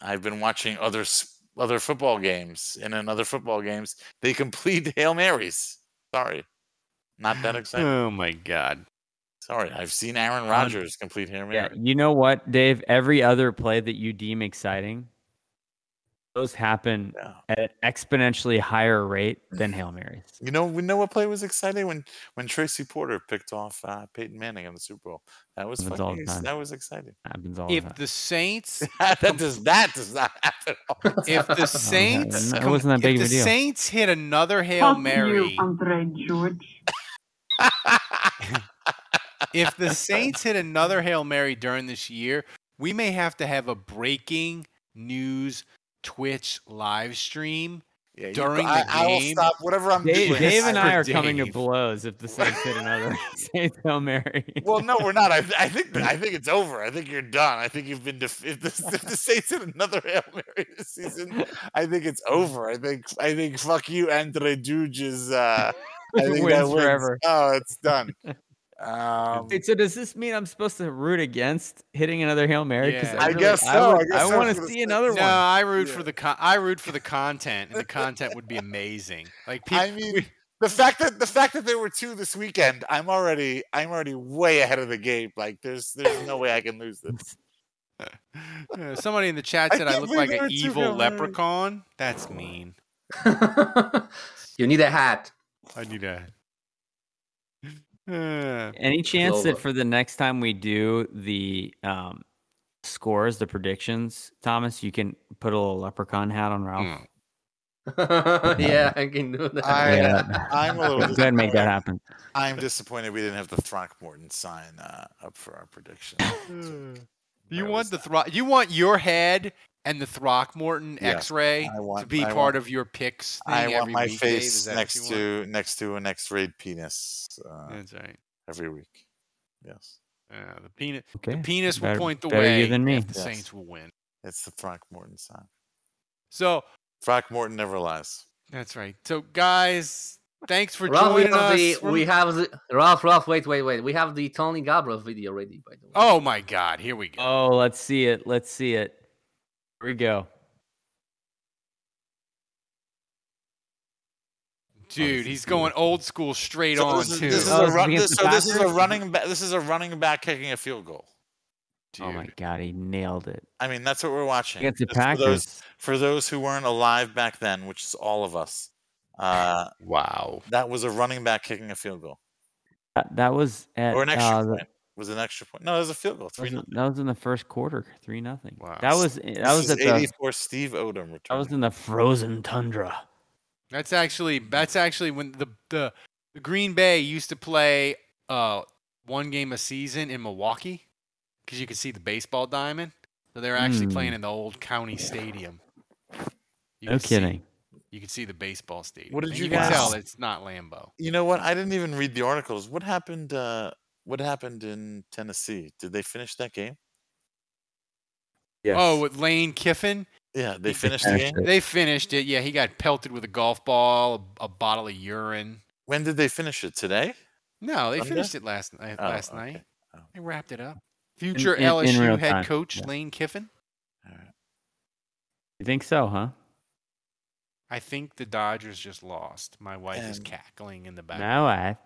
I've been watching other other football games, and in other football games, they complete hail marys. Sorry, not that exciting. Oh my god. Sorry, I've seen Aaron um, Rodgers complete hail Mary. Yeah, you know what, Dave? Every other play that you deem exciting, those happen at an exponentially higher rate than Hail Marys. You know, we know what play was exciting when when Tracy Porter picked off uh, Peyton Manning in the Super Bowl. That was Happens all fucking, the time. that was exciting. Happens all If the time. the Saints that does that does not happen. all the if the Saints it wasn't that big if of a the deal. Saints hit another Hail Mary Andre George. if the Saints hit another Hail Mary during this year, we may have to have a breaking news Twitch live stream Yeah, you- during I, the I will game. stop whatever I'm Dave, doing. Dave and I for are coming to blows if the Saints hit another Saints Hail Mary. Well, no, we're not. I, I think I think it's over. I think you're done. I think you've been def- if the, if the Saints hit another hail mary this season. I think it's over. I think I think fuck you, Andre Juge is. Uh, I think that Wins wins. forever. Oh, it's done. Um, Wait, so does this mean I'm supposed to root against hitting another Hail Mary? 'Cause Yeah. I really- guess I, so. would- I I want to see another No, one. I root for the con- I root for the content, and the content would be amazing. Like people, I mean, the fact that the fact that there were two this weekend, I'm already I'm already way ahead of the game. Like, there's there's no way I can lose this. Uh, somebody in the chat said I, can't look like an evil Hail Marys. leprechaun. That's mean. you need a hat. I need a. Uh, Any chance that for the next time we do the um, scores, the predictions, Thomas, you can put a little leprechaun hat on Ralph? yeah, I can do that. I, Yeah. I'm a little Go ahead and make that disappointed. happen. I'm disappointed we didn't have the Throckmorton sign uh, up for our prediction. you want the thro- you want your head and the Throckmorton Yeah, X-ray I to be I part want- of your picks. Thing I want my week, face next you want? to next to an X-rayed penis. Uh, That's right. every week. Yes, Uh, the penis. Okay. The penis will point the better you way. than me. The Yes. Saints will win. it's the Throckmorton sign. So Throckmorton never lies. that's right. So guys, thanks for Ralph, joining have us. the Rem- we have the Ralph. Ralph, wait, wait, wait. We have the Tony Galbreath video ready, by the way. oh my God! Here we go. Oh, let's see it. Let's see it. Here we go. Dude, he's going old school straight So on this is, too. this is Oh, a run, this, so this is a running back. This is a running back kicking a field goal. Oh my God, he nailed it I mean, that's what we're watching. against the Just For those, Packers. for those who weren't alive back then, which is all of us, uh, Wow. that was a running back kicking a field goal That, that was at or an extra uh, point. Was an extra point? No, it was a field goal. that, was, nothing. that was in the first quarter, three nothing. Wow. That was that This was is at the 84 Steve Odom return. that was in the frozen tundra. That's actually that's actually when the the, the Green Bay used to play uh one game a season in Milwaukee because you could see the baseball diamond. So they were actually Hmm. playing in the old county stadium. You No could see- kidding. you could see the baseball stadium. What did And you you can guys- tell it's not Lambeau. You know what? I didn't even read the articles. What happened? Uh, what happened in Tennessee? Did they finish that game? Oh, with Lane Kiffin, Yeah, they finished the game. it. they finished it. Yeah, he got pelted with a golf ball, a, a bottle of urine. When did they finish it? Today? No, they Sunday? finished it last night. Oh, last okay. night, Oh. they wrapped it up. Future in- in LSU real head time, coach yeah. Lane Kiffin. You think so, huh? I think the Dodgers just lost. My wife is cackling in the back. No, I.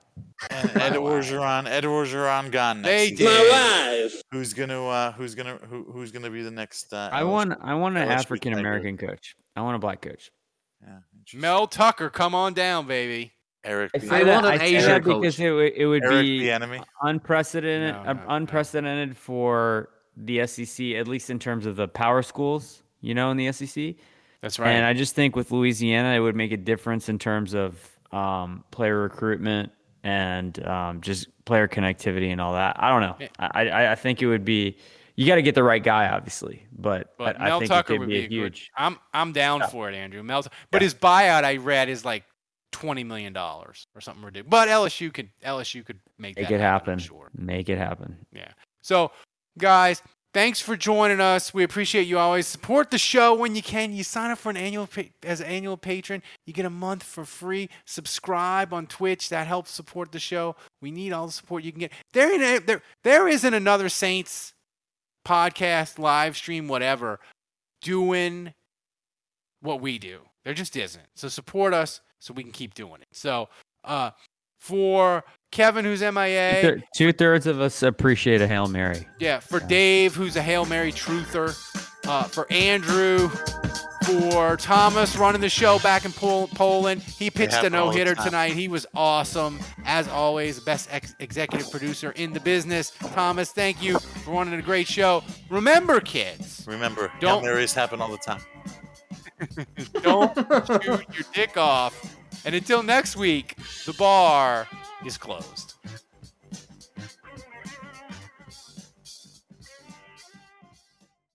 And Ed Orgeron, Ed Orgeron gone. Next They season. did. Who's gonna? Uh, who's gonna? Who, who's gonna be the next? Uh, I LSU want I want an African American coach. I want a black coach. Yeah. Mel Tucker, come on down, baby. Eric. I B. say I that, want an I say Asian that coach. because it, would- it would Eric be the enemy. unprecedented, No, uh, no, no. unprecedented for the SEC, at least in terms of the power schools. You know, in the SEC. That's right. And I just think with Louisiana, it would make a difference in terms of um, player recruitment and um, just player connectivity and all that. I don't know. I, I, I think it would be. You got to get the right guy, obviously, but, but I, I Mel think Tucker it would be, be, a a good. huge. I'm I'm down for it, Andrew. Mel, but his buyout I read is like twenty million dollars or something ridiculous. But LSU could LSU could make Make that it happen. Happen. sure. Make it happen. Yeah. So, guys, Thanks for joining us. We appreciate you always. Support the show when you can. You sign up for an annual as an annual patron. You get a month for free. Subscribe on Twitch. That helps support the show. We need all the support you can get. There, ain't there, there isn't another Saints podcast, live stream, whatever, doing what we do. There just isn't. So support us so we can keep doing it. So, uh, for Kevin, who's MIA, Two thirds of us appreciate a hail mary. yeah, for Dave, who's a Hail Mary truther, uh, for Andrew, for Thomas running the show back in Pol- Poland. He pitched a no hitter tonight. He was awesome. As always, best ex- executive producer in the business. Thomas, thank you for running a great show. Remember, kids, Remember, Don't- Hail Marys happen all the time. don't shoot your dick off. And until next week, the bar is closed.